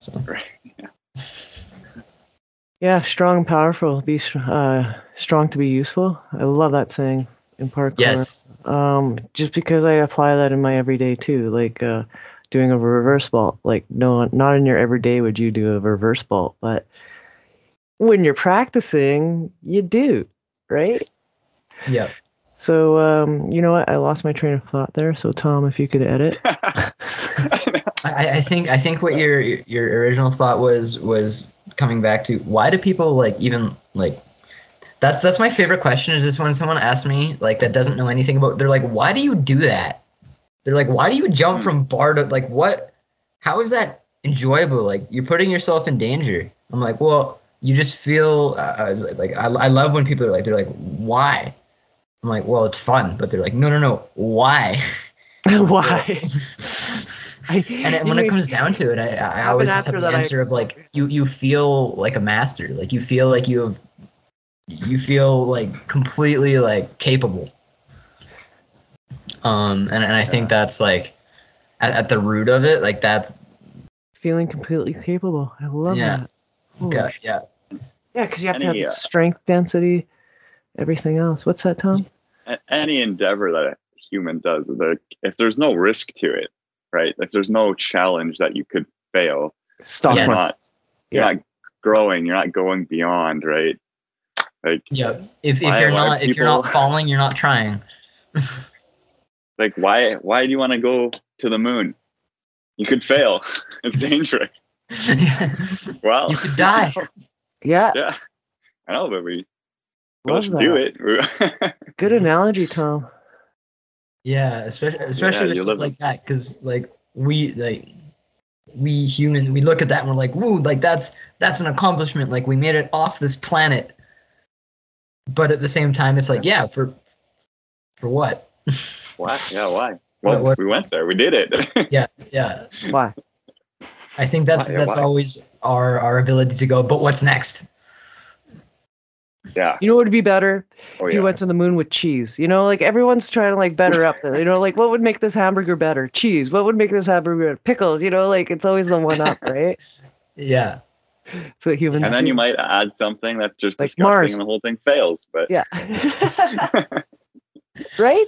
C: So
D: Right.
B: Yeah. Strong and powerful. Be uh, strong to be useful. I love that saying in parkour.
C: yes,
B: Um, just because I apply that in my everyday too, like uh, doing a reverse vault. Like no, not in your everyday would you do a reverse vault, but when you're practicing, you do, right?
C: yeah.
B: So um, you know what? I lost my train of thought there. So Tom, if you could edit.
C: I, I think I think what your your original thought was was coming back to why do people like even like that's that's my favorite question is just when someone asks me like that doesn't know anything about they're like why do you do that they're like why do you jump from bar to like what how is that enjoyable like you're putting yourself in danger i'm like well you just feel uh, I was like I, I love when people are like they're like why i'm like well it's fun but they're like no no no why
B: Why? I,
C: and it, when it comes down to it, I, I
B: have
C: always
B: an
C: just have the
B: that I-
C: answer of like you you feel like a master, like you feel like you have, you feel like completely like capable. Um, and, and I think that's like at, at the root of it, like that's
B: feeling completely capable. I love
C: Yeah.
B: that. Holy
C: yeah, yeah,
B: yeah, because you have to have
D: Any, uh,
B: strength, density, everything else. What's that, Tom?
D: A- any endeavor that a human does, there, if there's no risk to it, right? If there's no challenge that you could fail,
B: stop.
C: Yes.
D: not, you're
B: Yeah.
D: not growing, you're not going beyond, right? Like,
C: yeah. If if you're
D: why
C: not if you're not falling, you're not trying.
D: like why, why do you want to go to the moon? You could fail. it's dangerous. Well,
C: You could die.
B: Yeah,
D: yeah, I know, but we
B: love
D: let's
B: that.
D: do it.
B: Good analogy, Tom.
C: Yeah, especially especially
D: you
C: with stuff
D: live
C: like that, because like we like we human we look at that and we're like, woo, like that's that's an accomplishment. Like we made it off this planet. But at the same time, it's like, yeah, for for what?
D: why? Yeah, why? Well,
C: what-
D: we went there. We did it.
C: yeah, yeah.
B: Why?
C: I think that's
D: Why-
C: that's
D: why?
C: always our our ability to go. But what's next?
D: Yeah.
B: You know what would be better
D: Oh,
B: if
D: yeah.
B: you went to the moon with cheese? You know, like everyone's trying to like better up. The, you know, like what would make this hamburger better? Cheese. What would make this hamburger better? Pickles. You know, like it's always the one up, right?
C: Yeah,
B: That's what humans
D: and then
B: do.
D: you might add something that's just
B: Like
D: disgusting
B: Mars.
D: and the whole thing fails. But
B: Yeah. right?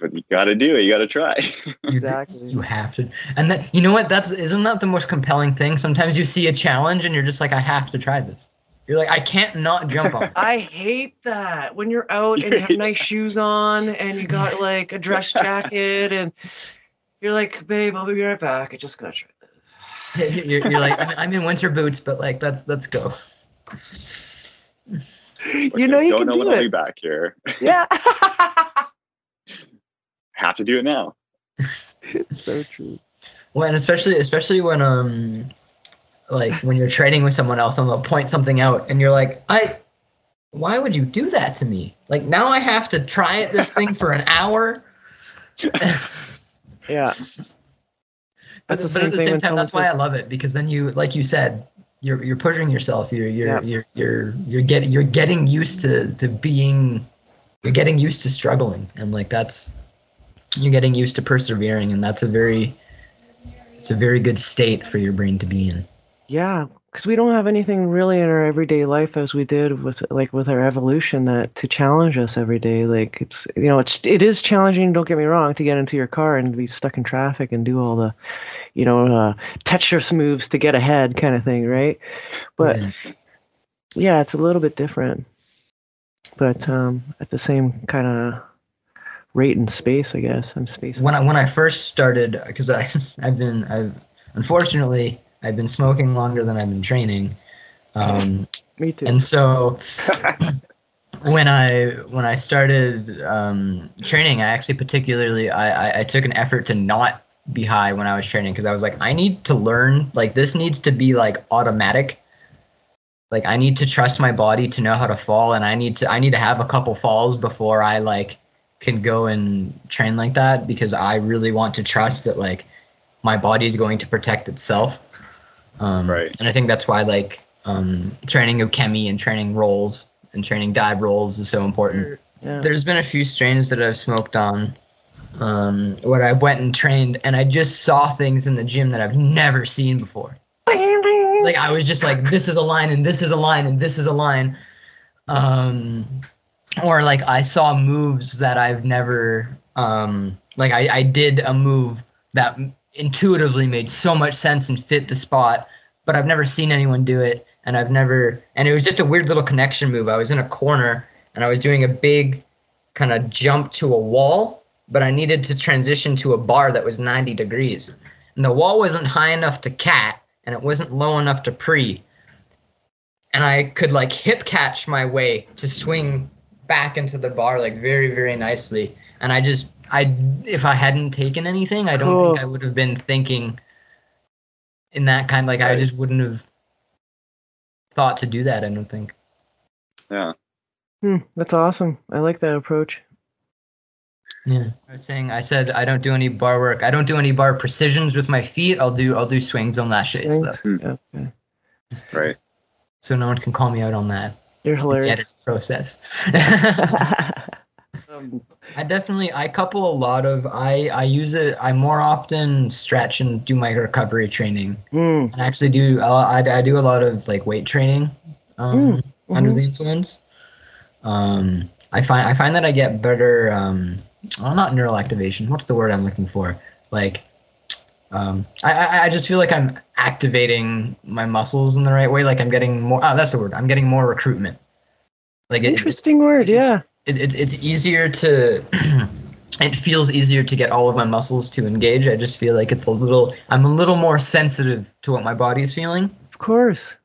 D: but you got to do it. You got to try.
B: Exactly.
C: You have to, and that you know what? That's isn't that the most compelling thing? Sometimes you see a challenge and you're just like, I have to try this. You're like, I can't not jump on.
B: I hate that when you're out and you have nice shoes on and you got like a dress jacket and you're like, babe, I'll be right back. I just gotta try this.
C: you're, you're like, I'm, I'm in winter boots, but like, let's let's go.
B: You know you
D: don't
B: can
D: know
B: do
D: when I'll be back here.
B: Yeah.
D: Have to do it now.
B: so true.
C: Well, and especially especially when um, like when you're trading with someone else and they'll point something out, and you're like, I, why would you do that to me? Like now I have to try this thing for an hour.
B: Yeah.
C: But,
B: That's the
C: but at the same time, that's why I love it because then you, like you said, you're you're pushing yourself. You're you're
B: Yep.
C: you're you're you're getting you're getting used to to being, you're getting used to struggling, and like that's, you're getting used to persevering, and that's a very, it's a very good state for your brain to be in.
B: Yeah, because we don't have anything really in our everyday life as we did with like with our evolution that to challenge us every day. Like it's you know it's it is challenging. Don't get me wrong to get into your car and be stuck in traffic and do all the, you know, uh, Tetris moves to get ahead kind of thing, right? But
C: Yeah.
B: yeah, it's a little bit different, but um, at the same kind of rate and space, I guess. I'm space.
C: when I when I first started, because I I've been I've unfortunately I've been smoking longer than I've been training, um,
B: Me too.
C: and so when I when I started um, training, I actually particularly I, I I took an effort to not be high when I was training because I was like I need to learn like this needs to be like automatic. Like I need to trust my body to know how to fall, and I need to I need to have a couple falls before I like can go and train like that because I really want to trust that like my body is going to protect itself. Um,
D: Right.
C: And I think that's why like um, training ukemi and training rolls and training dive rolls is so important.
B: yeah.
C: There's been a few strains that I've smoked on um, where I went and trained and I just saw things in the gym that I've never seen before. Like I was just like, this is a line and this is a line and this is a line. Um, or like I saw moves that I've never um, like I, I did a move that intuitively made so much sense and fit the spot, but I've never seen anyone do it and I've never and it was just a weird little connection move. I was in a corner and I was doing a big kind of jump to a wall, but I needed to transition to a bar that was 90 degrees. And the wall wasn't high enough to cat and it wasn't low enough to pre. And I could like hip catch my way to swing back into the bar like very very nicely. And I just I if I hadn't taken anything, I don't think I would have been thinking in that kind like I just wouldn't have thought to do that, I don't think.
D: yeah.
B: Hmm, that's awesome. I like that approach.
C: Yeah. I was saying I said I don't do any bar work. I don't do any bar precisions with my feet. I'll do I'll do swings on laches
B: Swings?
C: though.
B: Yeah, okay.
C: Just-
D: Right.
C: So no one can call me out on that.
B: You're
C: The
B: hilarious.
C: editing process.
B: um,
C: I definitely I couple a lot of I I use it I more often stretch and do my recovery training.
B: mm,
C: I actually do I I do a lot of like weight training um, under
B: mhm.
C: the influence. Um, I find I find that I get better. Um, well, not neural activation. What's the word I'm looking for? Like, um, I, I I just feel like I'm activating my muscles in the right way. Like I'm getting more. Oh, that's the word. I'm getting more recruitment. Like it,
B: interesting word. Yeah.
C: It, it, it's easier to it feels easier to get all of my muscles to engage. I just feel like it's a little i'm a little more sensitive to what my body's feeling.
B: Of course.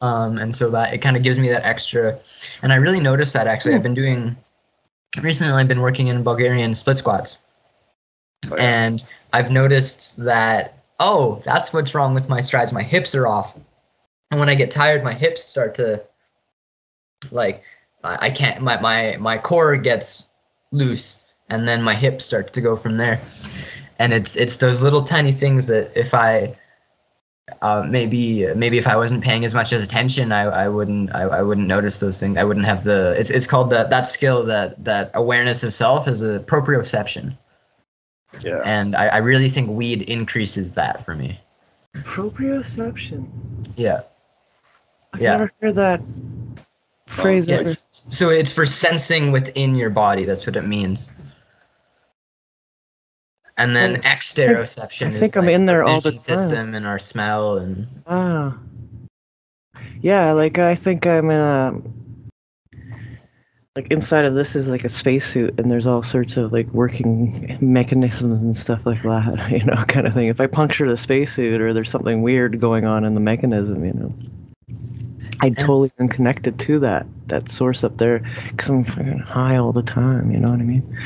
C: um, and so that it kind of gives me that extra and i really noticed that actually. I've been doing recently i've been working in bulgarian split squats.
D: Oh, yeah.
C: and i've noticed that oh that's what's wrong with my strides. My hips are off. And when i get tired my hips start to like i, I can't my, my my core gets loose and then my hips start to go from there and it's it's those little tiny things that if i uh, maybe maybe if I wasn't paying as much as attention, I, I wouldn't I, I wouldn't notice those things. I wouldn't have the it's it's called that that skill that that awareness of self is a proprioception,
D: Yeah.
C: and I, I really think weed increases that for me.
B: Proprioception.
C: Yeah.
B: I've
C: Yeah.
B: never heard that phrase ever.
C: Yes. So it's for sensing within your body. That's what it means. And then
B: I-
C: exteroception.
B: I
C: is
B: think I'm
C: like
B: in there all the
C: vision
B: time.
C: System and our smell and
B: Ah. Yeah, like I think I'm in a like inside of this is like a spacesuit and there's all sorts of like working mechanisms and stuff like that, you know, kind of thing. If I puncture the spacesuit or there's something weird going on in the mechanism, you know. I totally am connected to that that source up there because I'm fucking high all the time. You know what I mean?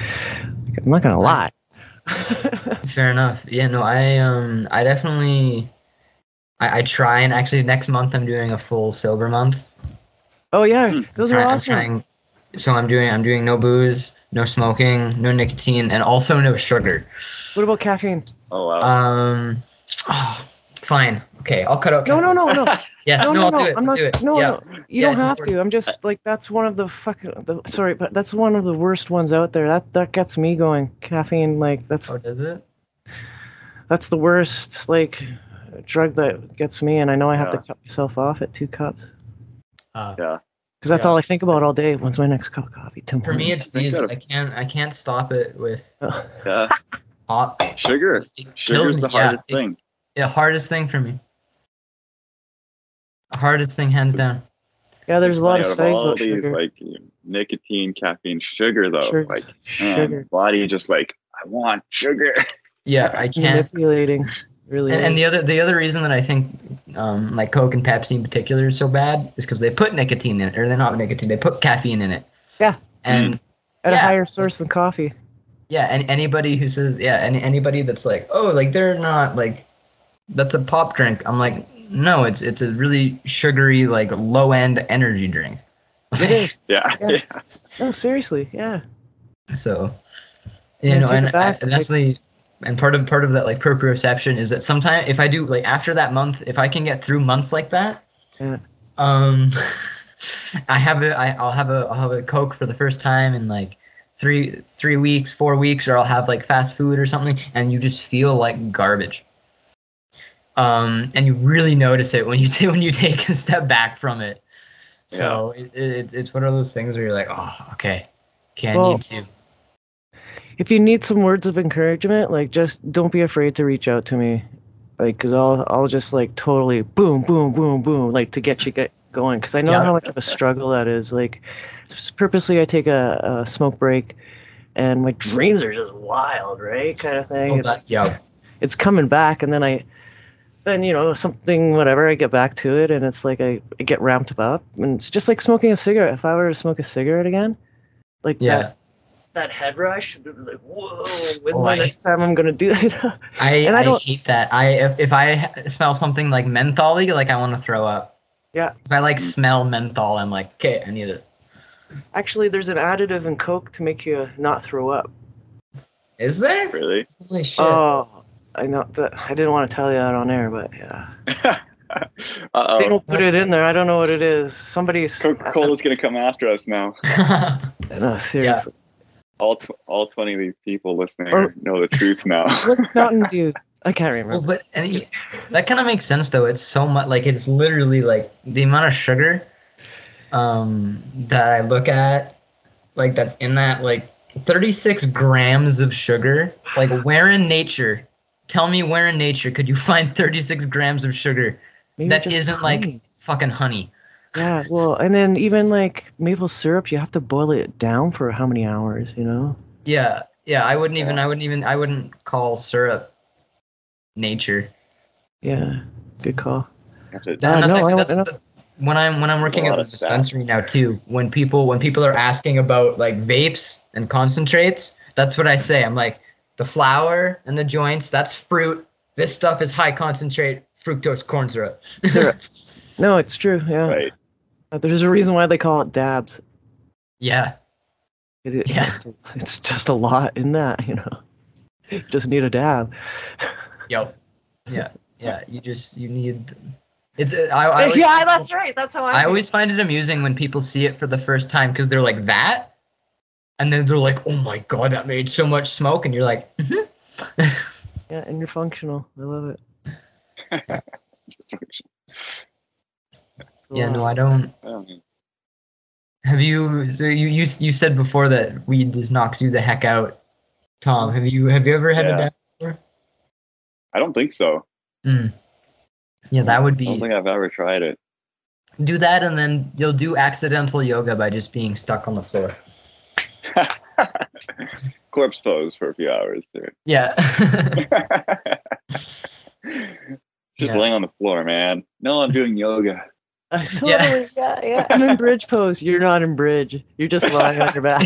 B: I'm not gonna lie.
C: Fair enough. Yeah, no, I um I definitely I, I try and actually next month I'm doing a full sober month.
B: oh yeah,
D: Hmm.
B: those
C: Try-
B: are
C: I'm
B: awesome.
C: trying so I'm doing I'm doing no booze, no smoking, no nicotine, and also no sugar.
B: What about caffeine?
D: Oh wow.
C: Um oh, fine. Okay, I'll cut out
B: No, no, no, no.
C: Yes,
B: no,
C: no,
B: no,
C: I'll
B: no.
C: do it.
B: I'm not.
C: do it.
B: No,
C: yeah.
B: no. You
C: Yeah,
B: don't have
C: important.
B: to. I'm just like that's one of the fucking. The, sorry, but that's one of the worst ones out there. That that gets me going. Caffeine, like that's
C: Oh, does it?
B: that's the worst like drug that gets me, and I know I have to cut myself off at two cups
C: Uh,
D: yeah.
B: because that's
C: Yeah.
B: all I think about all day. When's my next cup of coffee? Tim
C: for me, it's
D: I
C: these.
D: that-
C: I can't. I can't stop it with
D: Yeah.
C: hot.
D: Sugar.
C: It kills
D: Sugar's
C: me.
D: the
C: yeah,
D: hardest
C: it-
D: thing.
C: the hardest thing for me. The hardest thing, hands down.
B: Yeah, there's a lot of
D: Out
B: studies
D: all
B: about
D: these
B: sugar.
D: like nicotine, caffeine, sugar though.
B: Sugar-
D: Like man,
B: sugar.
D: body just like I want sugar.
C: Yeah, I can't.
B: manipulating. Really.
C: And, and the other the other reason that I think um, like Coke and Pepsi in particular is so bad is because they put nicotine in it, or they're not nicotine, they put caffeine in it.
B: Yeah.
C: And
B: at a higher source than coffee.
C: yeah, and anybody who says yeah, any anybody that's like, oh, like they're not like that's a pop drink. I'm like, no, it's it's a really sugary, like low end energy drink.
B: It is.
D: Yeah.
B: Yeah.
D: yeah.
B: No, seriously. Yeah.
C: So, you
B: Yeah,
C: know, and,
B: it back,
C: and that's the and part of part of that like proprioception is that sometimes if I do like after that month, if I can get through months like that,
B: Yeah.
C: um, I have a I, I'll have a I'll have a Coke for the first time in like three three weeks, four weeks, or I'll have like fast food or something, and you just feel like garbage. Um, and you really notice it when you ta- when you take a step back from it. So it, it, it's one of those things where you're like, oh, okay, can
B: Well,
C: need to.
B: If you need some words of encouragement, like just don't be afraid to reach out to me. Like, cause I'll I'll just like totally boom boom boom boom like to get you get going. Cause I know
C: Yeah.
B: how much of a struggle that is. Like, purposely I take a, a smoke break, and my dreams are just wild, right? Kind of thing.
C: Oh,
B: It's-
C: that, yeah.
B: it's coming back and then i then you know something whatever i get back to it and it's like i, I get ramped up and it's just like smoking a cigarette if i were to smoke a cigarette again like
C: Yeah.
B: that that head rush would be like whoa when's
C: Oh,
B: the
C: I-
B: next time i'm gonna do it
C: I,
B: And I
C: I,
B: don't-
C: hate that. I if, if I ha- smell something like mentholy, like I want to throw up.
B: Yeah.
C: If I like smell menthol, I'm like, okay, I need it.
B: actually there's an additive in coke to make you not throw up
C: Is there?
D: Really?
C: Holy shit!
B: oh i know that i didn't want to tell you that on air but yeah
D: uh
B: they don't put it in there i don't know what it is somebody's
D: Coca Cola's gonna come after us now.
B: no seriously
D: All tw- all twenty of these people listening
B: Or-
D: know the truth now.
B: what's Mountain Dew? I can't remember.
C: well,
B: remember.
C: but and that kind of makes sense though. It's so much like it's literally like the amount of sugar um that I look at, like that's in that like 36 grams of sugar. Like where in nature? Tell me where in nature could you find 36 grams of sugar?
B: Maybe
C: that
B: just
C: isn't like fucking honey.
B: Yeah, well, and then even like maple syrup, you have to boil it down for how many hours? You know?
C: Yeah, yeah. I wouldn't even. I wouldn't even. I wouldn't call syrup nature.
B: Yeah, good call.
D: Have
B: Uh, no,
C: actually-
B: I
C: that's
B: don't-
C: the- when I'm when I'm working at the dispensary now too. When people when people are asking about like vapes and concentrates, that's what I say. I'm like the flour and the joints. That's fruit. This stuff is high concentrate fructose corn syrup.
B: Syrup. No, it's true. Yeah,
D: Right.
B: Uh, there's a reason why they call it dabs.
C: yeah.
B: It, it-
C: Yeah.
B: it's, it's just a lot in that. You know, you just need a dab.
C: Yo. Yeah. Yeah. You just you need. It's. uh, I, I always-
B: yeah, that's right. That's how I.
C: I always find it amusing when people see it for the first time because they're like that, and then they're like, "Oh my god, that made so much smoke," and you're like, "Mhm."
B: Yeah, and you're functional. I love it.
C: "Yeah, no. I don't." Have you? So you you you said before that weed just knocks you the heck out, Tom. Have you have you ever had
D: Yeah.
C: a dab before?
D: I don't think so.
C: Mm. Yeah, that would be.
D: I don't think I've ever tried it.
C: do that, and then you'll do accidental yoga by just being stuck on the floor.
D: Corpse pose for a few hours. Dude.
C: Yeah.
D: Just
C: Yeah.
D: laying on the floor, man. No, I'm doing yoga.
B: totally. Yeah. yeah, I'm in bridge pose. You're not in bridge. You're just lying on your back.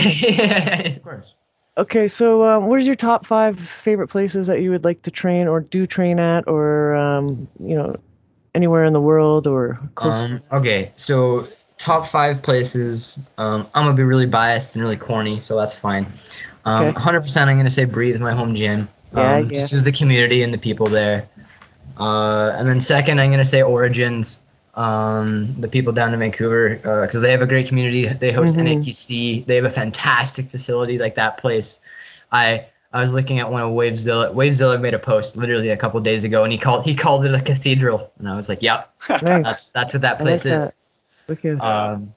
C: of course.
B: Okay, so um, what is your top five favorite places that you would like to train or do train at, or um, you know, anywhere in the world or close?
C: Um, okay, so top five places. Um, I'm gonna be really biased and really corny, so that's fine. Um,
B: Okay.
C: 100%. I'm gonna say Breathe, my home gym.
B: Yeah,
C: um, Just as the community and the people there. Uh, and then second, I'm gonna say Origins. Um, the people down in Vancouver, because they have a great community. They host
B: Mhm.
C: NATC. They have a fantastic facility like that place. I I was looking at one of Wavezilla. Wavezilla made a post literally a couple days ago, and he called he called it a cathedral, and I was like, "Yep,
B: nice.
C: that's that's what that place is."
B: That. Wicked.
C: Um,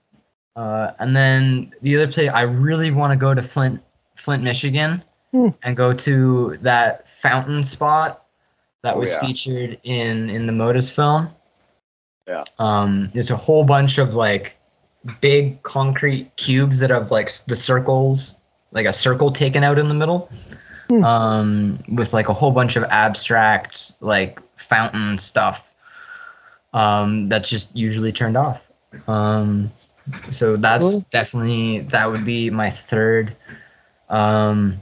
C: uh, and then the other place, I really want to go to Flint, Flint, Michigan,
B: Hmm.
C: and go to that fountain spot that
D: Oh,
C: was
D: yeah.
C: featured in in the Modus film.
D: Yeah.
C: Um, there's a whole bunch of like big concrete cubes that have like the circles, like a circle taken out in the middle,
B: Hmm.
C: um, with like a whole bunch of abstract like fountain stuff. Um, that's just usually turned off. Um, so that's
B: Cool.
C: definitely that would be my third. Um,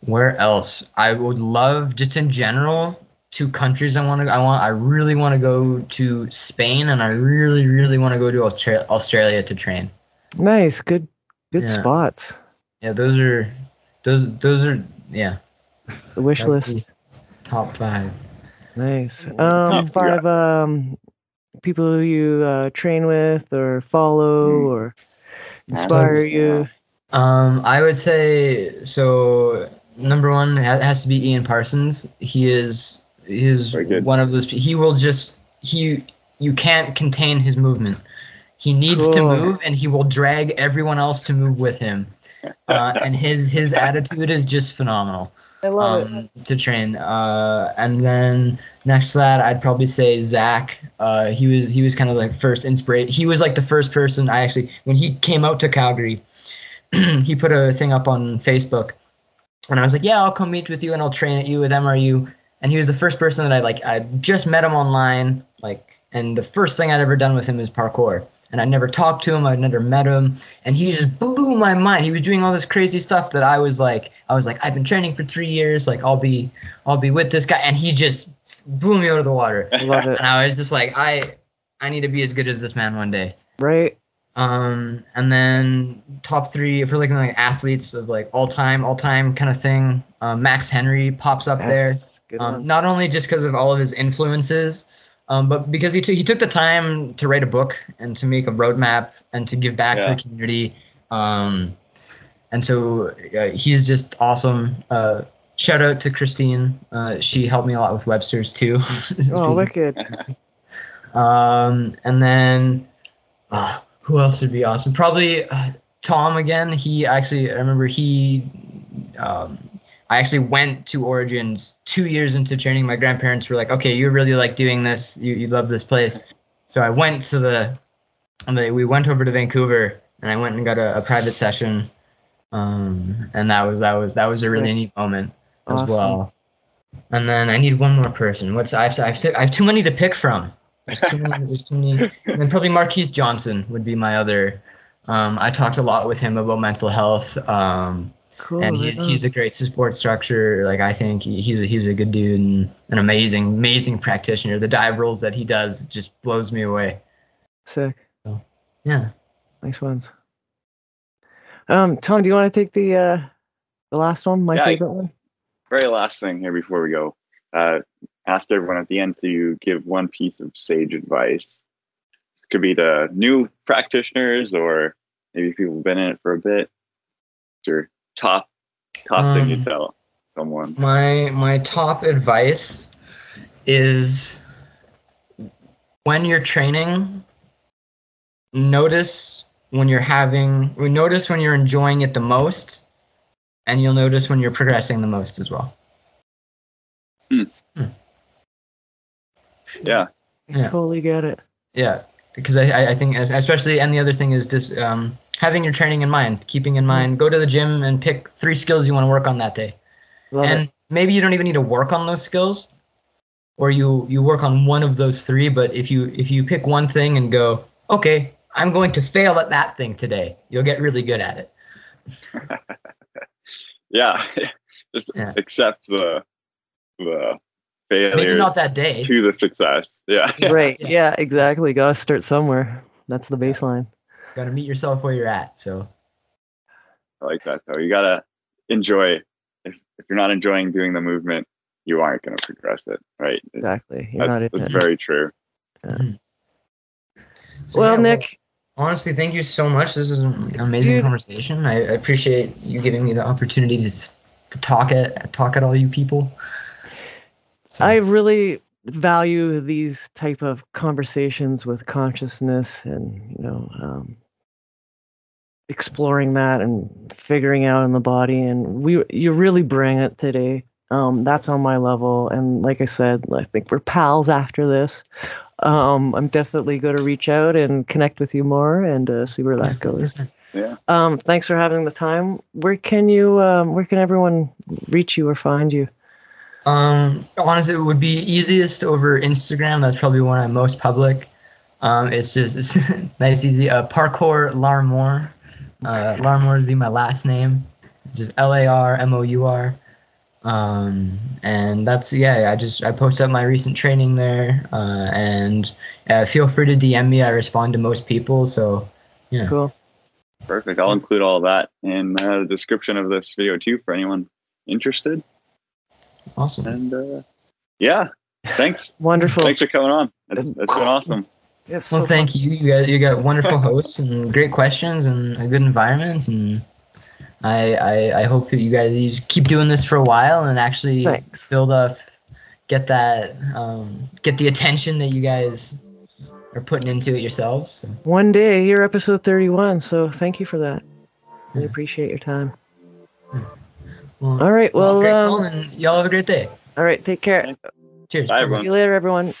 C: where else? I would love just in general two countries I want to I want I really want to go to Spain and I really really want to go to Austra- Australia to train.
B: Nice, good, good
C: Yeah.
B: spots.
C: Yeah, those are those those are yeah.
B: The wish list.
C: Top 5.
B: Nice.
D: Yeah,
B: Um,
D: yeah.
B: five um people who you uh, train with or follow
D: Hmm.
B: or inspire you.
C: Um I would say so number 1 ha- has to be Ian Parsons. He is he is one of those he will just he you can't contain his movement. He needs to move and he will drag everyone else to move with him. Uh, and his his attitude is just phenomenal.
B: I love it.
C: um, to train. Uh, and then next to that, I'd probably say Zach. Uh, he was he was kind of like first inspiration. He was like the first person I actually when he came out to Calgary, he put a thing up on Facebook, and I was like, yeah, I'll come meet with you and I'll train at you with MRU. And he was the first person that I like. I just met him online, like, and the first thing I'd ever done with him is parkour. And I never talked to him. I'd never met him, and he just blew my mind. He was doing all this crazy stuff that I was like, I was like, I've been training for three years. Like, I'll be, I'll be with this guy, and he just blew me out of the water.
B: I love it.
C: And I was just like, I, I need to be as good as this man one day.
B: Right?
C: Um, and then top three, if we're looking at like athletes of like all time, all time kind of thing, uh, Max Henry pops up there.
B: That's good
C: Um, not only just because of all of his influences, um, but because he, took he took the time to write a book and to make a roadmap and to give back to the community. Um, and so uh, he's just awesome. Uh, shout out to Christine. Uh, she helped me a lot with Webster's too.
B: Oh, wicked.
C: Um, and then uh, who else would be awesome? Probably uh, Tom again. He actually, I remember he, um, I actually went to Origins two years into training. My grandparents were like, "Okay, you really like doing this. You you love this place." So I went to the, we went over to Vancouver, and I went and got a, a private session. Um, and that was that was that was a really neat moment as
B: Awesome.
C: well. And then I need one more person. What's I have to, I have, I have too many to pick from. There's too many. There's too many. And then probably Marquise Johnson would be my other. Um, I talked a lot with him about mental health. Um,
B: Cool.
C: and
B: right
C: he's, he's a great support structure. Like I think he, he's a, he's a good dude and an amazing amazing practitioner. The dive rolls that he does just blows me away.
B: sick.
C: Yeah.
B: Nice ones. Um, Tom, do you want to take the uh the last one, my
D: Yeah, I-
B: favorite one?
D: very last thing here before we go. Uh, ask everyone at the end to give one piece of sage advice. Could be to new practitioners or maybe people who've been in it for a bit. What's your top top thing
C: Um,
D: you tell someone?
C: My my top advice is when you're training, notice when you're having we notice when you're enjoying it the most, and you'll notice when you're progressing the most as well.
D: Yeah,
B: I
C: Yeah.
B: totally get it.
C: Yeah, because I, I- I think especially and the other thing is just um, having your training in mind, keeping in mind, go to the gym and pick three skills you want to work on that day,
B: Love
C: and
B: it.
C: maybe you don't even need to work on those skills, or you you work on one of those three. But if you if you pick one thing and go, okay, I'm going to fail at that thing today, you'll get really good at it.
D: yeah. Just
C: Yeah.
D: accept the the
C: Maybe
D: failure
C: not that day.
D: to the success. Yeah.
B: Right.
C: yeah.
B: Yeah. exactly. Got to start somewhere. That's the baseline.
C: Got to meet yourself where you're at. So
D: I like that though. You gotta enjoy. If if you're not enjoying doing the movement, you aren't gonna progress it. Right.
B: Exactly. You're
D: That's,
B: not
D: that's very true. Hmm.
C: So,
B: Well,
C: yeah,
B: Nick,
C: honestly, thank you so much. This is an amazing
B: Dude.
C: conversation. I, I appreciate you giving me the opportunity to to talk at talk at all you people. So,
B: I really value these type of conversations with consciousness and you know um, exploring that and figuring out in the body and we you really bring it today um, that's on my level and like i said i think we're pals after this um, I'm definitely going to reach out and connect with you more and uh, see where that goes.
D: Yeah.
B: Um, thanks for having the time. Where can you? Um, where can everyone reach you or find you?
C: Um, honestly, it would be easiest over Instagram. That's probably when I'm most public. Um, it's just it's nice, easy. Uh, parkour Larmour. Uh, Larmour would be my last name. It's just L A R M O U R. Um, and that's yeah. I just I post up my recent training there. Uh, and uh, feel free to DM me. I respond to most people. So yeah.
B: Cool.
D: Perfect. I'll include all that in uh, the description of this video too for anyone interested.
C: Awesome.
D: And uh, yeah, thanks.
B: Wonderful.
D: Thanks for coming on. It's, it's been awesome.
B: Yes.
C: Well, thank you. You guys, you got wonderful hosts and great questions and a good environment. And I, I, I hope that you guys you just keep doing this for a while and actually
B: Thanks.
C: build up, get that, um, get the attention that you guys are putting into it yourselves. So,
B: One day, you're episode 31, so thank you for that. I
C: Yeah.
B: appreciate your time.
C: Well,
B: all right.
C: Well,
B: well um,
C: Colin, y'all have a great day.
B: All right. Take care.
D: Okay.
C: Cheers.
D: Bye, everyone.
B: See you later, everyone.